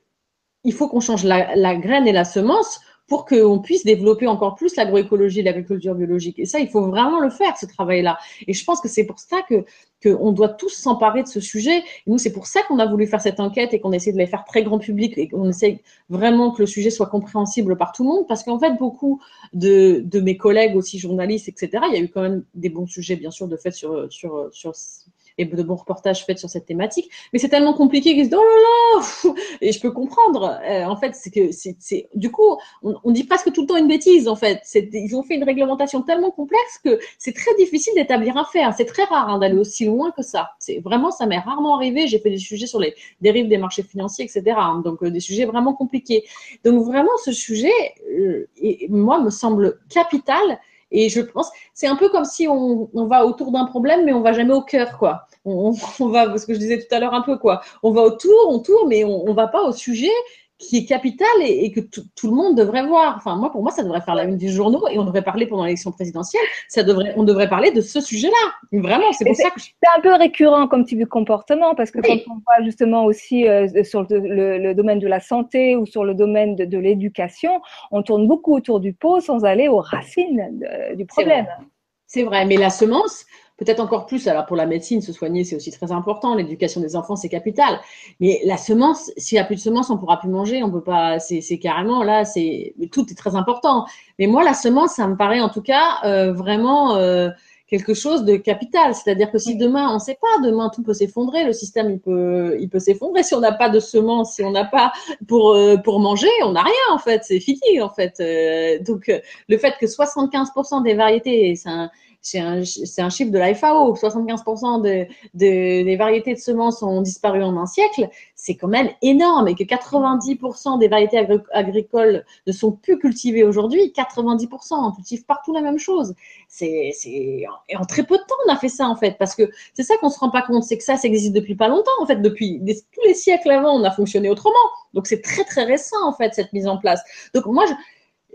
il faut qu'on change la, graine et la semence pour qu'on puisse développer encore plus l'agroécologie et l'agriculture biologique. Et ça, il faut vraiment le faire, ce travail-là. Et je pense que c'est pour ça que qu'on doit tous s'emparer de ce sujet. Et nous, c'est pour ça qu'on a voulu faire cette enquête et qu'on essaie de la faire très grand public et qu'on essaie vraiment que le sujet soit compréhensible par tout le monde. Parce qu'en fait, beaucoup de, de mes collègues aussi journalistes, etc., il y a eu quand même des bons sujets, bien sûr, de fait sur, sur, sur et de bons reportages faits sur cette thématique. Mais c'est tellement compliqué qu'ils se disent oh là là Et je peux comprendre. Euh, en fait, c'est que c'est du coup, on, dit presque tout le temps une bêtise. En fait, ils ont fait une réglementation tellement complexe que c'est très difficile d'établir un fait. Hein. C'est très rare hein, d'aller aussi loin que ça. C'est vraiment, ça m'est rarement arrivé. J'ai fait des sujets sur les dérives des marchés financiers, etc. Hein. donc euh, des sujets vraiment compliqués. Donc vraiment, ce sujet, euh, et, moi, me semble capital et je pense, c'est un peu comme si on, va autour d'un problème, mais on va jamais au cœur, quoi. On, on, va, ce que je disais tout à l'heure un peu, quoi. On va autour, on tourne, mais on, on va pas au sujet qui est capital et, que tout le monde devrait voir. Enfin, moi, pour moi, ça devrait faire la une des journaux et on devrait parler pendant l'élection présidentielle. Ça devrait, on devrait parler de ce sujet-là. Vraiment, c'est pour ça que. C'est un peu récurrent comme type de comportement parce que quand on voit justement aussi euh, sur le, le, domaine de la santé ou sur le domaine de, de l'éducation, on tourne beaucoup autour du pot sans aller aux racines du problème. C'est vrai, mais la semence, peut-être encore plus. Alors pour la médecine, se soigner, c'est aussi très important. L'éducation des enfants, c'est capital. Mais la semence, s'il n'y a plus de semence, on pourra plus manger. On peut pas. C'est carrément là. C'est tout est très important. Mais moi, la semence, ça me paraît en tout cas euh, vraiment. Euh, quelque chose de capital. C'est-à-dire que si demain, on ne sait pas, demain tout peut s'effondrer, le système il peut, il peut s'effondrer. Si on n'a pas de semences, si on n'a pas pour euh, pour manger, on n'a rien en fait. C'est fini en fait. Euh, donc le fait que 75% des variétés, c'est un c'est un, chiffre de la FAO, 75% de, des variétés de semences ont disparu en un siècle, c'est quand même énorme. Et que 90% des variétés agricoles ne sont plus cultivées aujourd'hui, 90%, on cultive partout la même chose. C'est, et en très peu de temps, on a fait ça en fait, parce que c'est ça qu'on se rend pas compte, c'est que ça, ça existe depuis pas longtemps en fait, depuis tous les siècles avant, on a fonctionné autrement. Donc c'est très très récent en fait cette mise en place. Donc moi, je,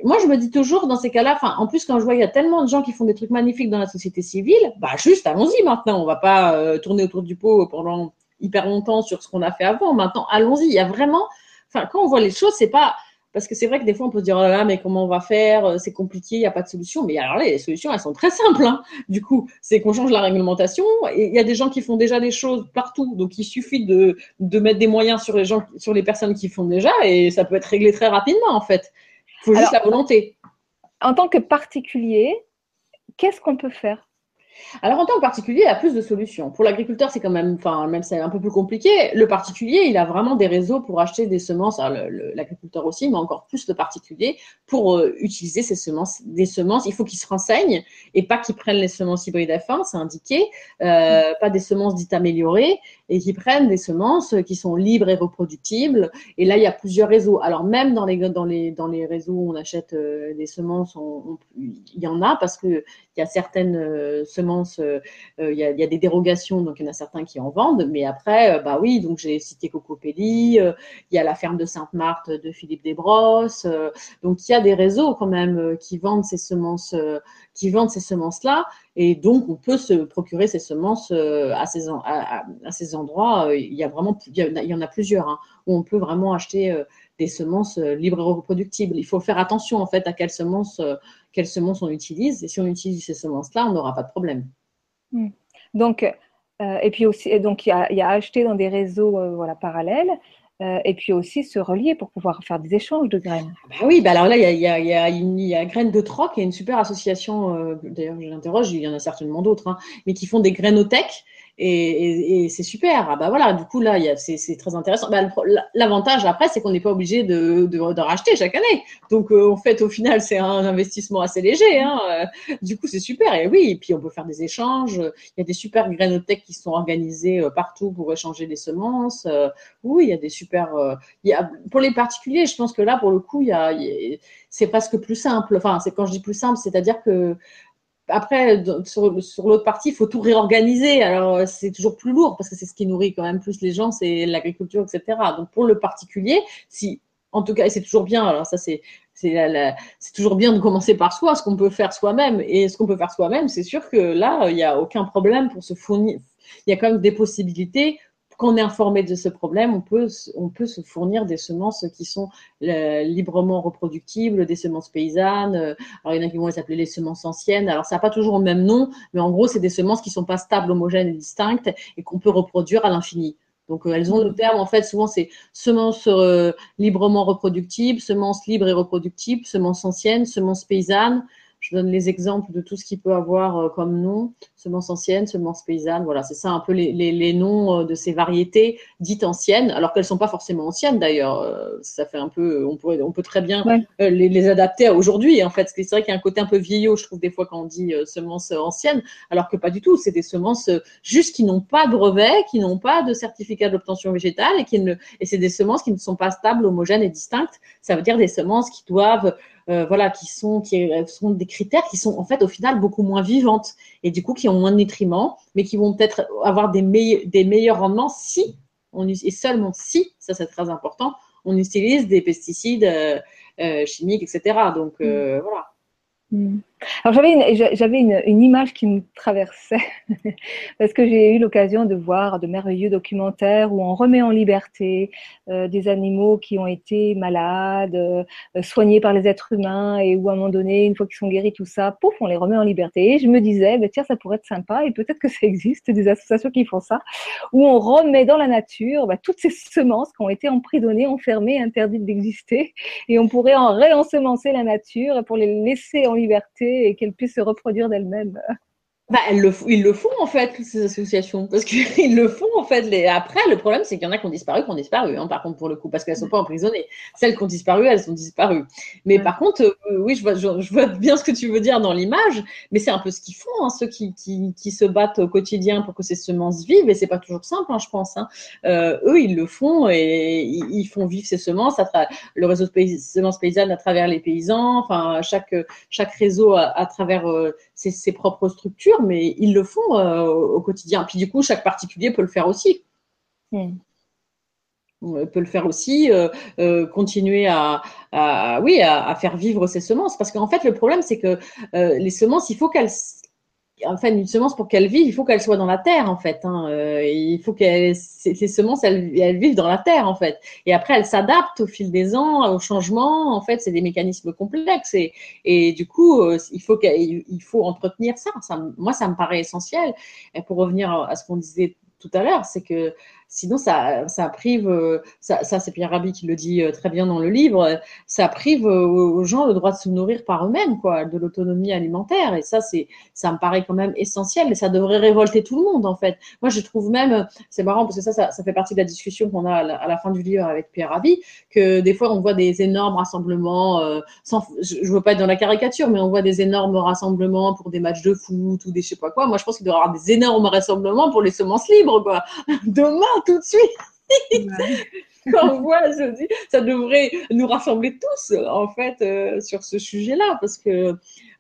moi, je me dis toujours dans ces cas-là, en plus, quand je vois qu'il y a tellement de gens qui font des trucs magnifiques dans la société civile, bah, juste allons-y maintenant. On va pas euh, tourner autour du pot pendant hyper longtemps sur ce qu'on a fait avant. Maintenant, allons-y. Il y a vraiment, quand on voit les choses, c'est pas, parce que c'est vrai que des fois, on peut se dire, oh là, mais comment on va faire? Euh, c'est compliqué, il n'y a pas de solution. Mais alors là, les solutions, elles sont très simples. Hein. Du coup, c'est qu'on change la réglementation. Il y a des gens qui font déjà des choses partout. Donc, il suffit de, de mettre des moyens sur les gens, sur les personnes qui font déjà et ça peut être réglé très rapidement, en fait. Il faut juste la volonté. En tant que particulier, qu'est-ce qu'on peut faire? Alors en tant que particulier, il y a plus de solutions. Pour l'agriculteur, c'est quand même, enfin même c'est un peu plus compliqué. Le particulier, il a vraiment des réseaux pour acheter des semences. L'agriculteur aussi, mais encore plus le particulier pour euh, utiliser ces semences. Des semences, il faut qu'il se renseigne et pas qu'il prenne les semences hybrides F1, c'est indiqué, euh, pas des semences dites améliorées et qui prennent des semences qui sont libres et reproductibles. Et là, il y a plusieurs réseaux. Alors même dans les dans les dans les réseaux où on achète euh, des semences, il y en a parce que il y a certaines semences euh, euh, il y, a, des dérogations, donc il y en a certains qui en vendent, mais après, euh, bah oui, donc j'ai cité Cocopelli, il y a la ferme de Sainte-Marthe de Philippe Desbrosses, donc il y a des réseaux quand même qui vendent ces semences, qui vendent ces semences-là, et donc on peut se procurer ces semences à ces, à, ces endroits. Il y a vraiment, il y en a plusieurs hein, où on peut vraiment acheter des semences libres et reproductibles. Il faut faire attention en fait à quelles semences quelles semences on utilise. Et si on utilise ces semences-là, on n'aura pas de problème. Hmm. Donc, euh, et puis aussi, donc il y, a, il y dans des réseaux euh, voilà, parallèles. Euh, et puis aussi se relier pour pouvoir faire des échanges de graines. Bah oui, bah alors là, il y a, il y a, il y a, il y a Graines de Troc, qui est une super association, d'ailleurs je l'interroge, il y en a certainement d'autres, hein, mais qui font des grainothèques et, c'est super. Ah bah voilà, du coup là, c'est très intéressant. Bah, l'avantage après, c'est qu'on n'est pas obligé de, de, racheter chaque année. Donc euh, en fait, au final, c'est un investissement assez léger. Hein. Euh, du coup, c'est super. Et oui, et puis on peut faire des échanges. Il y a des super grainothèques qui sont organisées euh, partout pour échanger les semences. Oui, il y a des super. Il y a, pour les particuliers, je pense que là, pour le coup, c'est presque plus simple. Enfin, c'est quand je dis plus simple, c'est-à-dire que après, sur, l'autre partie, il faut tout réorganiser. Alors, euh, c'est toujours plus lourd parce que c'est ce qui nourrit quand même plus les gens, c'est l'agriculture, etc. Donc, pour le particulier, si, en tout cas, et c'est toujours bien, alors ça, c'est, c'est, toujours bien de commencer par soi, ce qu'on peut faire soi-même. Et ce qu'on peut faire soi-même, c'est sûr que là, il n'y a aucun problème pour se fournir. Il y a quand même des possibilités qu'on est informé de ce problème, on peut, on se fournir des semences qui sont euh, librement reproductibles, des semences paysannes. Euh, alors, il y en a qui vont s'appeler les semences anciennes. Alors, ça n'a pas toujours le même nom, mais en gros, c'est des semences qui sont pas stables, homogènes et distinctes et qu'on peut reproduire à l'infini. Donc, euh, elles ont le terme, en fait, souvent, c'est semences librement reproductibles, semences libres et reproductibles, semences anciennes, semences paysannes, je donne les exemples de tout ce qu'il peut avoir comme nom, semences anciennes, semences paysannes, voilà, c'est ça un peu les, les, les, noms euh, de ces variétés dites anciennes, alors qu'elles sont pas forcément anciennes d'ailleurs. Euh, ça fait un peu, on pourrait, on peut très bien les, les, adapter à aujourd'hui en fait. C'est vrai qu'il y a un côté un peu vieillot, je trouve des fois quand on dit semences anciennes, alors que pas du tout. C'est des semences juste qui n'ont pas de brevet, qui n'ont pas de certificat d'obtention végétale et qui ne, et c'est des semences qui ne sont pas stables, homogènes et distinctes. Ça veut dire des semences qui doivent euh, voilà, qui sont, qui sont des critères qui sont en fait au final beaucoup moins vivantes et du coup qui ont moins de nutriments, mais qui vont peut-être avoir des, des meilleurs rendements si on et seulement si, ça c'est très important, on utilise des pesticides euh, euh, chimiques, etc. Donc mm. voilà. Mm. Alors j'avais une, j'avais une, image qui me traversait parce que j'ai eu l'occasion de voir de merveilleux documentaires où on remet en liberté euh, des animaux qui ont été malades, euh, soignés par les êtres humains et où à un moment donné, une fois qu'ils sont guéris, tout ça, pouf, on les remet en liberté. Et je me disais, bah, tiens, ça pourrait être sympa et peut-être que ça existe des associations qui font ça, où on remet dans la nature bah, toutes ces semences qui ont été emprisonnées, enfermées, interdites d'exister et on pourrait en réensemencer la nature pour les laisser en liberté et qu'elle puisse se reproduire d'elle-même. Bah, le, ils le font en fait, ces associations, parce qu'ils le font en fait. Les... Après, le problème, c'est qu'il y en a qui ont disparu, qui ont disparu, hein, par contre, pour le coup, parce qu'elles ne sont pas emprisonnées. Celles qui ont disparu, elles sont disparues. Mais par contre, euh, oui, je vois, je, vois, bien ce que tu veux dire dans l'image, mais c'est un peu ce qu'ils font, hein, ceux qui, qui, qui, se battent au quotidien pour que ces semences vivent, et c'est pas toujours simple, hein, je pense. Hein. Euh, eux, ils le font et ils, font vivre ces semences, à travers le réseau de semences paysannes à travers les paysans, enfin, chaque, chaque réseau à, à travers euh, ses, ses propres structures mais ils le font euh, au quotidien. Puis du coup, chaque particulier peut le faire aussi. Hmm. peut le faire aussi, euh, euh, continuer à, oui, à, faire vivre ces semences. Parce qu'en fait, le problème, c'est que les semences, il faut qu'elles enfin, une semence pour qu'elle vive, il faut qu'elle soit dans la terre en fait. Hein. Euh, il faut que ces, semences, elles, vivent dans la terre en fait. Et après, elles s'adaptent au fil des ans, au changement. En fait, c'est des mécanismes complexes et, et du coup, euh, il faut qu'il faut entretenir ça. ça. Moi, ça me paraît essentiel. Et pour revenir à ce qu'on disait tout à l'heure, c'est que Sinon, ça, ça prive, euh, ça, ça c'est Pierre Rabhi qui le dit euh, très bien dans le livre, ça prive euh, aux gens le droit de se nourrir par eux-mêmes, quoi, de l'autonomie alimentaire. Et ça, c'est, ça me paraît quand même essentiel. Et ça devrait révolter tout le monde, en fait. Moi, je trouve même, c'est marrant parce que ça, ça, ça, fait partie de la discussion qu'on a à la, fin du livre avec Pierre Rabhi, que des fois, on voit des énormes rassemblements. sans, je, ne veux pas être dans la caricature, mais on voit des énormes rassemblements pour des matchs de foot ou des je sais pas quoi. Moi, je pense qu'il doit y avoir des énormes rassemblements pour les semences libres, quoi. Demain, tout de suite. Quand on voit, je dis, ça devrait nous rassembler tous, en fait, euh, sur ce sujet-là, parce que,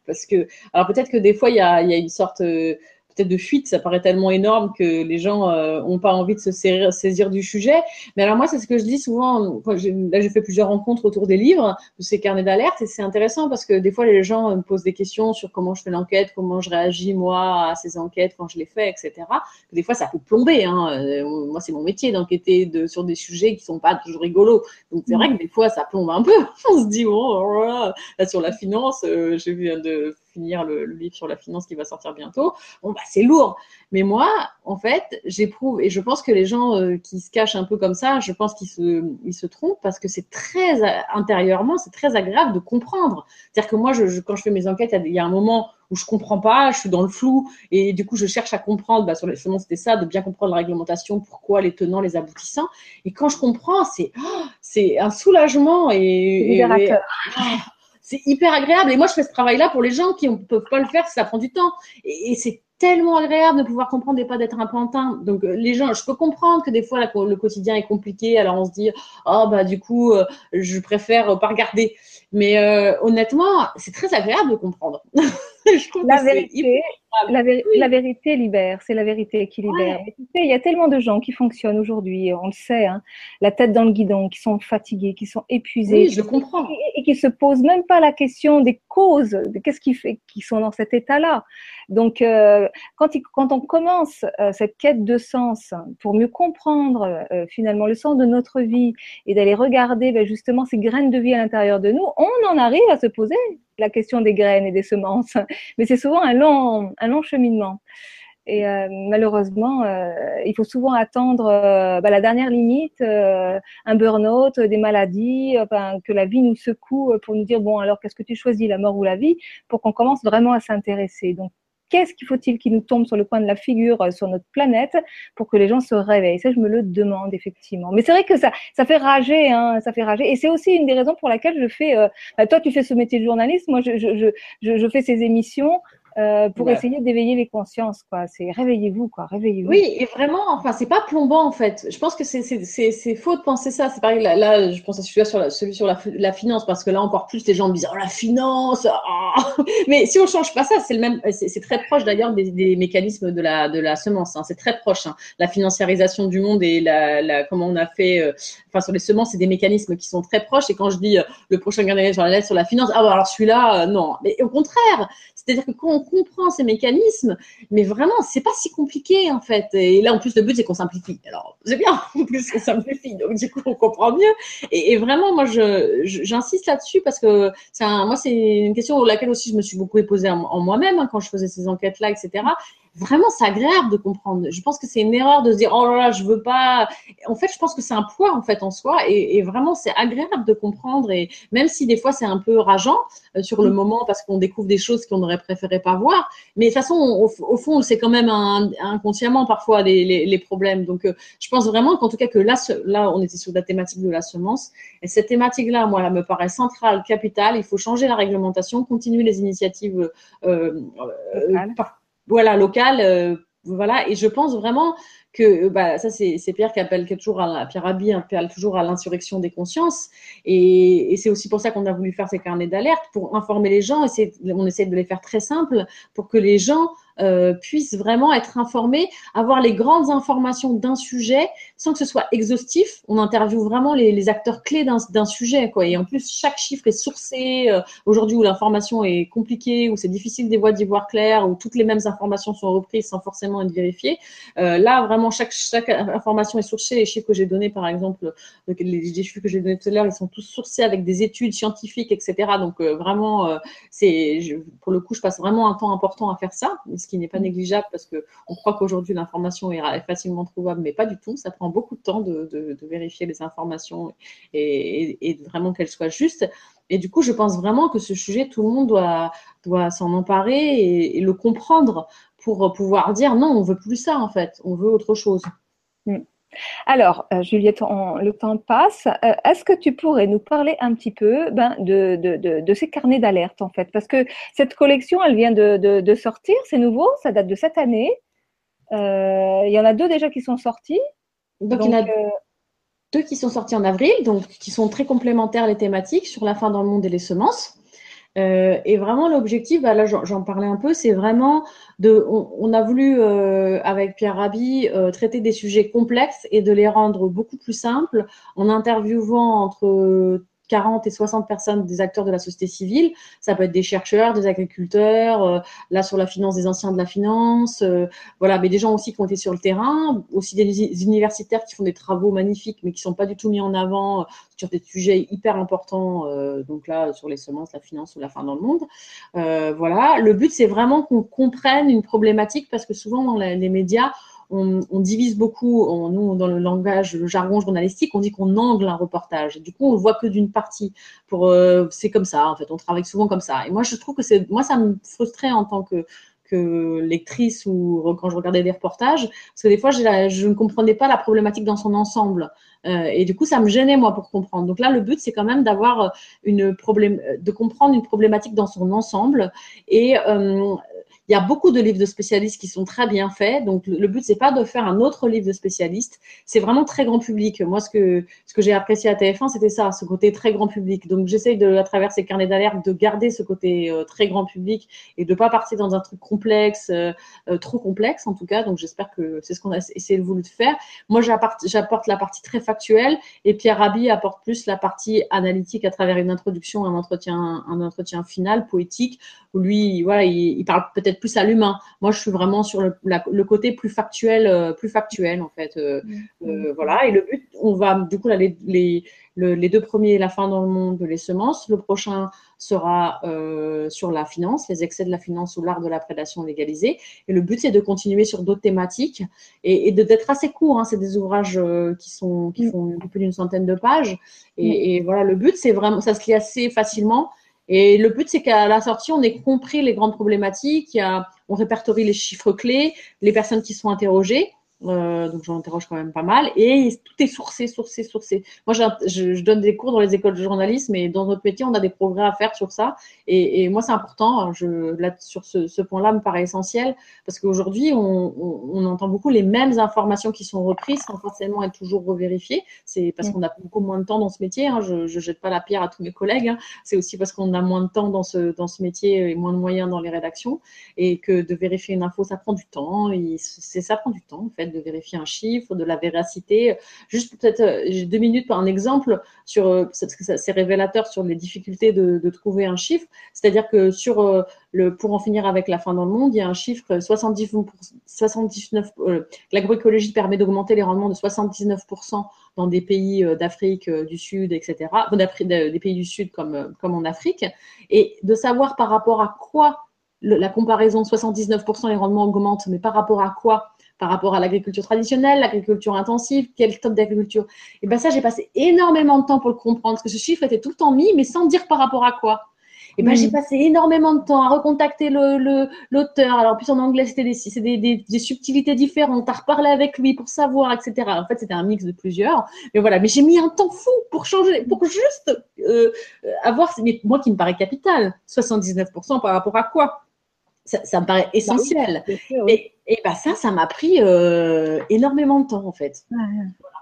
parce que, alors peut-être que des fois, il y a, y a, une sorte, euh, peut-être de fuite, ça paraît tellement énorme que les gens n'ont euh, pas envie de se saisir, du sujet. Mais alors moi, c'est ce que je dis souvent. Là, j'ai fait plusieurs rencontres autour des livres, de ces carnets d'alerte, et c'est intéressant parce que des fois, les gens me posent des questions sur comment je fais l'enquête, comment je réagis moi à ces enquêtes quand je les fais, etc. Des fois, ça peut plomber. Hein. Euh, moi, c'est mon métier d'enquêter de, sur des sujets qui sont pas toujours rigolos. Donc c'est vrai que des fois, ça plombe un peu. On se dit, oh, là, sur la finance, euh, j'ai vu de finir le, livre sur la finance qui va sortir bientôt. Bon, bah, c'est lourd. Mais moi, en fait, j'éprouve, et je pense que les gens euh, qui se cachent un peu comme ça, je pense qu'ils se, ils se trompent parce que c'est très, intérieurement, c'est très agréable de comprendre. C'est-à-dire que moi, je, quand je fais mes enquêtes, il y a un moment où je comprends pas, je suis dans le flou, et du coup, je cherche à comprendre, bah, sur les semences, c'était ça, de bien comprendre la réglementation, pourquoi, les tenants, les aboutissants. Et quand je comprends, c'est, oh, c'est un soulagement et, et, c'est hyper agréable. Et moi, je fais ce travail-là pour les gens qui ne peuvent pas le faire, ça prend du temps. Et, c'est tellement agréable de pouvoir comprendre et pas d'être un pantin. Donc euh, les gens, je peux comprendre que des fois le quotidien est compliqué, alors on se dit oh bah du coup euh, je préfère pas regarder. Mais euh, honnêtement, c'est très agréable de comprendre. je trouve la vérité, la, vérité libère, c'est la vérité qui libère. il y a tellement de gens qui fonctionnent aujourd'hui, on le sait, hein, la tête dans le guidon, qui sont fatigués, qui sont épuisés. Oui, je comprends. Et, qui se posent même pas la question des causes, de qu'est-ce qui fait qu'ils sont dans cet état-là. Donc, euh, quand, quand, on commence euh, cette quête de sens pour mieux comprendre euh, finalement le sens de notre vie et d'aller regarder ben, justement ces graines de vie à l'intérieur de nous, on en arrive à se poser la question des graines et des semences. Mais c'est souvent un long, un long cheminement. Et euh, malheureusement, euh, il faut souvent attendre euh, bah, la dernière limite, un burn-out, des maladies, enfin, que la vie nous secoue pour nous dire bon alors qu'est-ce que tu choisis, la mort ou la vie, pour qu'on commence vraiment à s'intéresser. Donc qu'est-ce qu'il faut-il qui nous tombe sur le coin de la figure euh, sur notre planète pour que les gens se réveillent? Ça, je me le demande effectivement. Mais c'est vrai que ça, ça fait rager, hein, ça fait rager. Et c'est aussi une des raisons pour laquelle je fais. Euh, bah, toi, tu fais ce métier de journaliste, moi, je, je, je, je fais ces émissions. Euh, pour essayer d'éveiller les consciences, quoi. C'est réveillez-vous, quoi. Réveillez-vous. Oui, et vraiment, enfin, c'est pas plombant, en fait. Je pense que c'est faux de penser ça. C'est pareil, là, là, je pense à celui sur, la, celui sur la, la, finance, parce que là, encore plus, les gens me disent, oh, la finance, oh. Mais si on change pas ça, c'est le même, c'est très proche d'ailleurs des, des, mécanismes de la, de la semence. Hein. C'est très proche. Hein. La financiarisation du monde et la, la comment on a fait, euh, enfin, sur les semences, c'est des mécanismes qui sont très proches. Et quand je dis euh, le prochain gagnant sur la lettre sur la finance, ah, bah, alors celui-là, euh, non. Mais au contraire, c'est-à-dire que quand comprend ces mécanismes, mais vraiment, c'est pas si compliqué en fait. Et là, en plus, le but c'est qu'on simplifie. Alors, c'est bien, en plus qu'on simplifie, donc du coup, on comprend mieux. Et, vraiment, moi, j'insiste là-dessus parce que moi, c'est une question laquelle aussi je me suis beaucoup posée en, moi-même hein, quand je faisais ces enquêtes-là, etc. vraiment, c'est agréable de comprendre. Je pense que c'est une erreur de se dire, oh là là, je veux pas. En fait, je pense que c'est un poids, en fait, en soi. Et, vraiment, c'est agréable de comprendre. Et même si des fois, c'est un peu rageant euh, sur le mm. moment parce qu'on découvre des choses qu'on aurait préféré pas voir. Mais de toute façon, au, fond, c'est quand même inconsciemment parfois les, les, problèmes. Donc, euh, je pense vraiment qu'en tout cas, que là, là, on était sur la thématique de la semence. Et cette thématique-là, moi, elle me paraît centrale, capitale. Il faut changer la réglementation, continuer les initiatives euh, voilà, locales. Euh, voilà, et je pense vraiment que bah, ça, c'est Pierre qui appelle toujours à Pierre Rabhi appelle toujours à l'insurrection des consciences. Et, c'est aussi pour ça qu'on a voulu faire ces carnets d'alerte pour informer les gens. Et on essaie de les faire très simples pour que les gens euh, puissent vraiment être informés, avoir les grandes informations d'un sujet sans que ce soit exhaustif. On interviewe vraiment les, acteurs clés d'un sujet. Quoi. Et en plus, chaque chiffre est sourcé. Euh, aujourd'hui, où l'information est compliquée, où c'est difficile des voix d'y voir clair, où toutes les mêmes informations sont reprises sans forcément être vérifiées. Euh, là, vraiment, chaque, information est sourcée. Les chiffres que j'ai donnés, par exemple, les, les chiffres que j'ai donnés tout à l'heure, ils sont tous sourcés avec des études scientifiques, etc. Donc, vraiment, c'est pour le coup, je passe vraiment un temps important à faire ça ce qui n'est pas négligeable parce qu'on croit qu'aujourd'hui l'information est facilement trouvable, mais pas du tout. Ça prend beaucoup de temps de, vérifier les informations et, vraiment qu'elles soient justes. Et du coup, je pense vraiment que ce sujet, tout le monde doit, s'en emparer et, le comprendre pour pouvoir dire non, on veut plus ça en fait, on veut autre chose. Mm. Alors, euh, Juliette, le temps passe. Euh, est-ce que tu pourrais nous parler un petit peu ben, de, ces carnets d'alerte, en fait? Parce que cette collection, elle vient de, sortir, c'est nouveau, ça date de cette année. Euh, il y en a deux déjà qui sont sortis. Donc, il y en a deux qui sont sortis en avril, donc qui sont très complémentaires les thématiques sur la fin dans le monde et les semences. Euh, et vraiment, l'objectif, bah là, j'en parlais un peu, c'est vraiment de. On, a voulu, euh, avec Pierre Rabhi, euh, traiter des sujets complexes et de les rendre beaucoup plus simples en interviewant entre 40 et 60 personnes des acteurs de la société civile. Ça peut être des chercheurs, des agriculteurs, euh, là sur la finance des anciens de la finance, euh, voilà, mais des gens aussi qui ont été sur le terrain, aussi des universitaires qui font des travaux magnifiques mais qui sont pas du tout mis en avant euh, sur des sujets hyper importants, donc là sur les semences, la finance ou la fin dans le monde. voilà, le but c'est vraiment qu'on comprenne une problématique parce que souvent dans les médias on, divise beaucoup, nous, dans le langage, le jargon journalistique, on dit qu'on angle un reportage. Du coup, on le voit que d'une partie. Pour, euh, c'est comme ça, en fait, on travaille souvent comme ça. Et moi, je trouve que c'est, moi, ça me frustrait en tant que, que lectrice ou quand je regardais des reportages, parce que des fois, je ne comprenais pas la problématique dans son ensemble. Euh, et du coup, ça me gênait, moi, pour comprendre. Donc là, le but, c'est quand même d'avoir une problème, de comprendre une problématique dans son ensemble et euh, il y a beaucoup de livres de spécialistes qui sont très bien faits. Donc, le but, c'est pas de faire un autre livre de spécialistes. C'est vraiment très grand public. Moi, ce que, ce que j'ai apprécié à TF1, c'était ça, ce côté très grand public. Donc, j'essaye de, à travers ces carnets d'alerte, de garder ce côté euh, très grand public et de pas partir dans un truc complexe, euh, euh, trop complexe, en tout cas. Donc, j'espère que c'est ce qu'on a essayé de voulu faire. Moi, j'apporte la partie très factuelle et Pierre Rabhi apporte plus la partie analytique à travers une introduction, un entretien, un entretien final, poétique, où lui, voilà, il, il parle peut-être plus à l'humain. Moi, je suis vraiment sur le, côté plus factuel, euh, plus factuel en fait. Euh, mm. euh, voilà. Et le but, on va du coup les, les, deux premiers, la fin dans le monde, les semences. Le prochain sera sur la finance, les excès de la finance ou l'art de la prédation légalisée. Et le but, c'est de continuer sur d'autres thématiques et, d'être assez court. Hein. C'est des ouvrages qui sont qui mm. font plus d'une centaine de pages. Et, mm. et voilà, le but, c'est vraiment, ça se lit assez facilement et le but, c'est qu'à la sortie, on ait compris les grandes problématiques, on répertorie les chiffres clés, les personnes qui sont interrogées. Euh, donc j'en interroge quand même pas mal. Et tout est sourcé, sourcé, sourcé. Moi, je, je, donne des cours dans les écoles de journalisme et dans notre métier, on a des progrès à faire sur ça. Et, et moi, c'est important. Je, là, sur ce, ce point-là, me paraît essentiel parce qu'aujourd'hui, on, on, on, entend beaucoup les mêmes informations qui sont reprises sans forcément être toujours revérifiées. C'est parce mm. qu'on a beaucoup moins de temps dans ce métier. Hein. Je, je jette pas la pierre à tous mes collègues. Hein. C'est aussi parce qu'on a moins de temps dans ce dans ce métier et moins de moyens dans les rédactions et que de vérifier une info, ça prend du temps. Et ça prend du temps en fait de vérifier un chiffre, de la véracité. Juste peut-être euh, deux minutes par un exemple sur euh, parce que c'est révélateur sur les difficultés de, trouver un chiffre. C'est-à-dire que sur euh, le pour en finir avec la fin dans le monde, il y a un chiffre 70 79 l'agroécologie permet d'augmenter les rendements de 79% dans des pays d'Afrique du Sud, etc. des pays du Sud comme comme en Afrique et de savoir par rapport à quoi la comparaison 79% les rendements augmentent, mais par rapport à quoi Par rapport à l'agriculture traditionnelle, l'agriculture intensive, quel type d'agriculture Et bien ça, j'ai passé énormément de temps pour le comprendre, parce que ce chiffre était tout le temps mis, mais sans dire par rapport à quoi. Et ben, j'ai mm. passé énormément de temps à recontacter l'auteur. Le, l'auteur. Alors, plus en anglais, c'était des, des, des, subtilités différentes, à reparler avec lui pour savoir, etc. En fait, c'était un mix de plusieurs. Mais voilà, mais j'ai mis un temps fou pour changer, pour juste euh, avoir, mais moi qui me paraît capital, 79% par rapport à quoi? Ça, ça, me paraît bah essentiel. Et, et ben ça, ça m'a pris euh, énormément de temps en fait.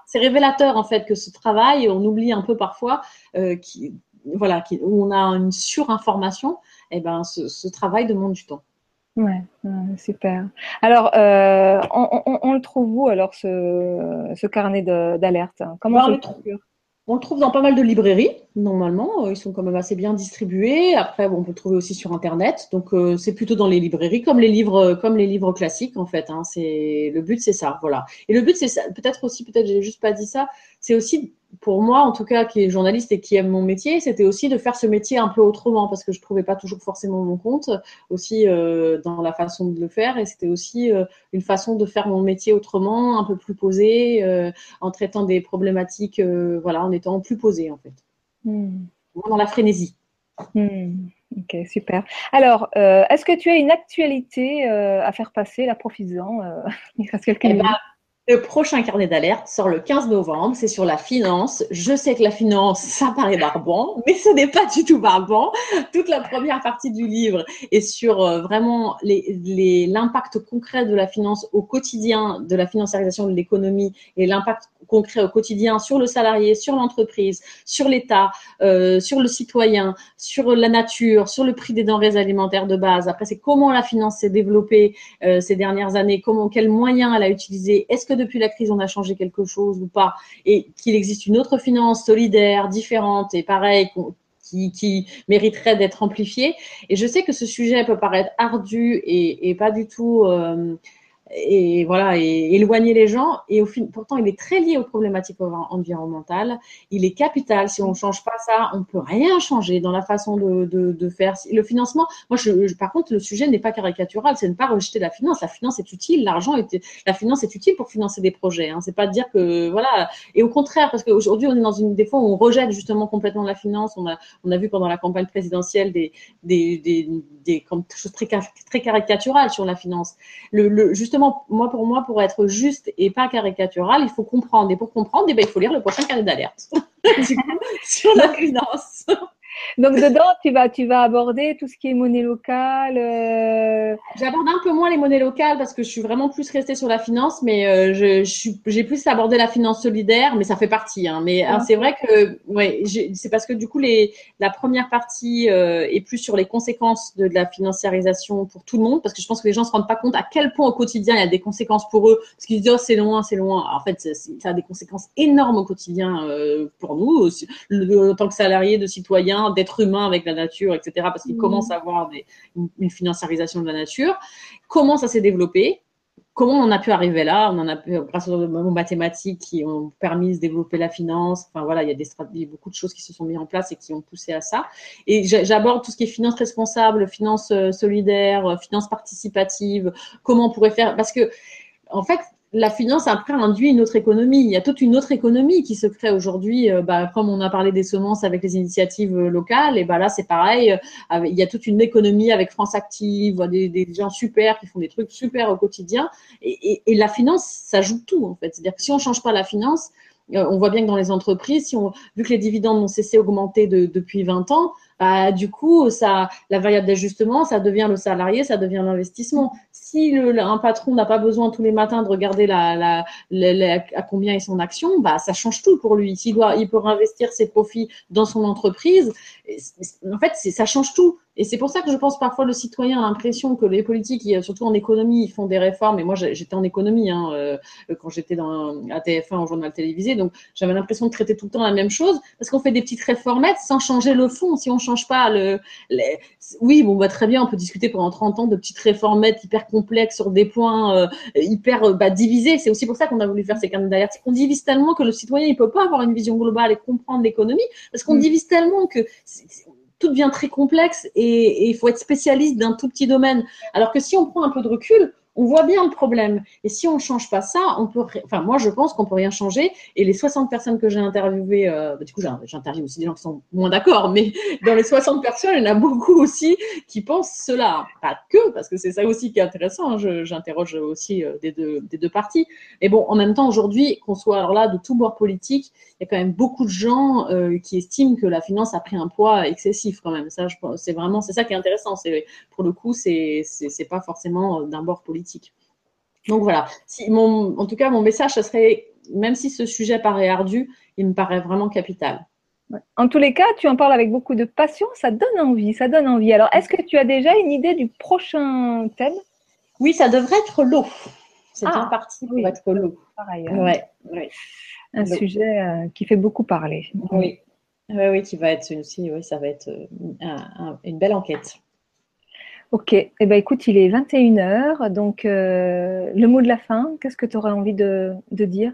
C'est révélateur en fait que ce travail, on oublie un peu parfois, euh, qui, voilà, où on a une surinformation, et eh ben, ce, travail demande du temps. Ouais, super. Alors, euh, on, le trouve où alors ce, carnet d'alerte? Comment on le trouve on le trouve dans pas mal de librairies, normalement. Ils sont quand même assez bien distribués. Après, on peut le trouver aussi sur Internet. Donc, euh, c'est plutôt dans les librairies, comme les livres, comme les livres classiques, en fait. Hein. Le but, c'est ça, voilà. Et le but, c'est ça. Peut-être aussi, peut-être, j'ai juste pas dit ça. C'est aussi pour moi, en tout cas, qui est journaliste et qui aime mon métier, c'était aussi de faire ce métier un peu autrement parce que je trouvais pas toujours forcément mon compte aussi euh, dans la façon de le faire et c'était aussi euh, une façon de faire mon métier autrement, un peu plus posé, euh, en traitant des problématiques, voilà, en étant plus posé en fait, hmm. dans la frénésie. Hmm. Ok, super. Alors, est-ce que tu as une actualité à faire passer, la profitant Il reste quelques eh ben, le prochain carnet d'alerte sort le 15 novembre, c'est sur la finance. Je sais que la finance, ça paraît barbant, mais ce n'est pas du tout barbant. Toute la première partie du livre est sur euh, vraiment l'impact concret de la finance au quotidien, de la financiarisation de l'économie et l'impact concret au quotidien sur le salarié, sur l'entreprise, sur l'État, euh, sur le citoyen, sur la nature, sur le prix des denrées alimentaires de base. Après, c'est comment la finance s'est développée euh, ces dernières années, comment, quels moyens elle a utilisé. Est-ce que depuis la crise, on a changé quelque chose ou pas Et qu'il existe une autre finance solidaire, différente et pareil, qui, mériterait d'être amplifiée. Et je sais que ce sujet peut paraître ardu et, et pas du tout euh, et voilà, et éloigner les gens. Et au fin, pourtant, il est très lié aux problématiques environnementales. Il est capital. Si on ne change pas ça, on peut rien changer dans la façon de, de, de faire. Le financement, moi, je, par contre, le sujet n'est pas caricatural. C'est ne pas rejeter la finance. La finance est utile. L'argent est, la finance est utile pour financer des projets. Hein. C'est pas de dire que voilà. Et au contraire, parce qu'aujourd'hui, on est dans une des fois on rejette justement complètement la finance. On a, on a vu pendant la campagne présidentielle des, des, des, des, choses très, très caricaturales sur la finance. Le, le justement moi, pour moi, pour être juste et pas caricatural, il faut comprendre. Et pour comprendre, eh ben, il faut lire le prochain carnet d'alerte sur la finance. Donc dedans, tu vas, tu vas aborder tout ce qui est monnaie locale. Euh... J'aborde un peu moins les monnaies locales parce que je suis vraiment plus restée sur la finance, mais euh, je, j'ai plus abordé la finance solidaire, mais ça fait partie. Hein. Mais c'est vrai que, ouais, c'est parce que du coup, les, la première partie euh, est plus sur les conséquences de, de, la financiarisation pour tout le monde, parce que je pense que les gens se rendent pas compte à quel point au quotidien il y a des conséquences pour eux, parce qu'ils se disent oh c'est loin, c'est loin. en fait, ça a des conséquences énormes au quotidien euh, pour nous, aussi, en tant que salariés, de citoyens d'être humain avec la nature, etc. Parce qu'il mmh. commence à avoir une, financiarisation de la nature. Comment ça s'est développé? Comment on a pu arriver là? On en a pu, grâce aux mathématiques qui ont permis de développer la finance. Enfin voilà, il y a des stratégies, beaucoup de choses qui se sont mises en place et qui ont poussé à ça. Et j'aborde tout ce qui est finance responsable, finance euh, solidaire, euh, finance participative. Comment on pourrait faire? Parce que en fait, la finance après induit une autre économie. Il y a toute une autre économie qui se crée aujourd'hui. Euh, bah, comme on a parlé des semences avec les initiatives euh, locales, et bah là c'est pareil. Euh, il y a toute une économie avec France Active, des, des, gens super qui font des trucs super au quotidien. Et, la finance, ça joue tout en fait. C'est-à-dire que si on change pas la finance, on voit bien que dans les entreprises, si on, vu que les dividendes n'ont cessé d'augmenter de, depuis 20 ans, bah, du coup, ça, la variable d'ajustement, ça devient le salarié, ça devient l'investissement. Si un patron n'a pas besoin tous les matins de regarder à combien est son action, bah, ça change tout pour lui. S'il doit, il peut réinvestir ses profits dans son entreprise. En fait, ça change tout. Et c'est pour ça que je pense parfois le citoyen a l'impression que les politiques, surtout en économie, ils font des réformes. Et moi, j'étais en économie hein, euh, quand j'étais à TF1 au journal télévisé, donc j'avais l'impression de traiter tout le temps la même chose parce qu'on fait des petites réformettes sans changer le fond. Si on change pas le, oui, bon, bah très bien, on peut discuter pendant 30 ans de petites réformettes hyper complexes sur des points euh, hyper euh, bah, divisés. C'est aussi pour ça qu'on a voulu faire ces carnets d'alerte. On divise tellement que le citoyen il peut pas avoir une vision globale et comprendre l'économie parce qu'on mm. divise tellement que tout devient très complexe et il faut être spécialiste d'un tout petit domaine. Alors que si on prend un peu de recul, on voit bien le problème. Et si on ne change pas ça, on peut. Enfin, moi, je pense qu'on peut rien changer. Et les 60 personnes que j'ai interviewées, euh, bah, du coup, j'interviewe aussi des gens qui sont moins d'accord, mais dans les 60 personnes, il y en a beaucoup aussi qui pensent cela. Pas que, parce que c'est ça aussi qui est intéressant. Hein. J'interroge aussi euh, des, deux, des deux parties. Mais bon, en même temps, aujourd'hui, qu'on soit alors là de tout bord politique, il y a quand même beaucoup de gens euh, qui estiment que la finance a pris un poids excessif quand même. Ça, c'est vraiment, ça qui est intéressant. C'est pour le coup, c'est c'est pas forcément d'un bord politique donc voilà, si mon, en tout cas, mon message, ce serait, même si ce sujet paraît ardu, il me paraît vraiment capital. En tous les cas, tu en parles avec beaucoup de passion, ça donne envie, ça donne envie. Alors, est-ce que tu as déjà une idée du prochain thème? Oui, ça devrait être l'eau. C'est ah, bien parti pour être l'eau. Pareil. Hein. Ouais, Un sujet euh, qui fait beaucoup parler. Oui. Oui, oui, qui va être aussi, oui, ça va être euh, une belle enquête. Ok, eh ben, écoute, il est 21h, donc euh, le mot de la fin, qu'est-ce que tu aurais envie de, dire?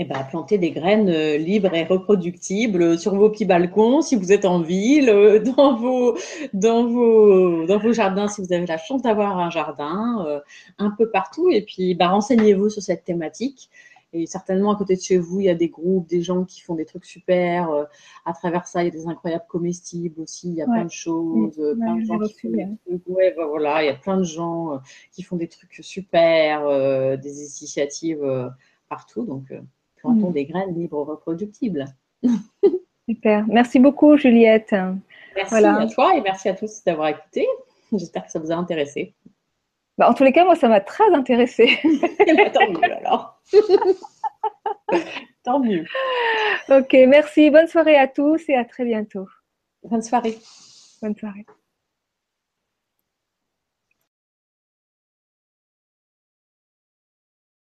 Eh ben, planter des graines euh, libres et reproductibles sur vos petits balcons si vous êtes en ville, euh, dans vos, dans vos, dans vos jardins si vous avez la chance d'avoir un jardin, un peu partout. Et puis, bah, renseignez-vous sur cette thématique. Et certainement, à côté de chez vous, il y a des groupes, des gens qui font des trucs super. Euh, à travers ça, il y a des incroyables comestibles aussi. Il y a plein de choses. plein de gens qui font des trucs. Ouais, bah, voilà, il y a plein de gens euh, qui font des trucs super, euh, des initiatives partout. Donc, plantons mm. des graines libres reproductibles. super. Merci beaucoup, Juliette. Merci à toi et merci à tous d'avoir écouté. J'espère que ça vous a intéressé. Bah, en tous les cas, moi, ça m'a très intéressée. Tant mieux alors. Tant mieux. Ok, merci. Bonne soirée à tous et à très bientôt. Bonne soirée. Bonne soirée.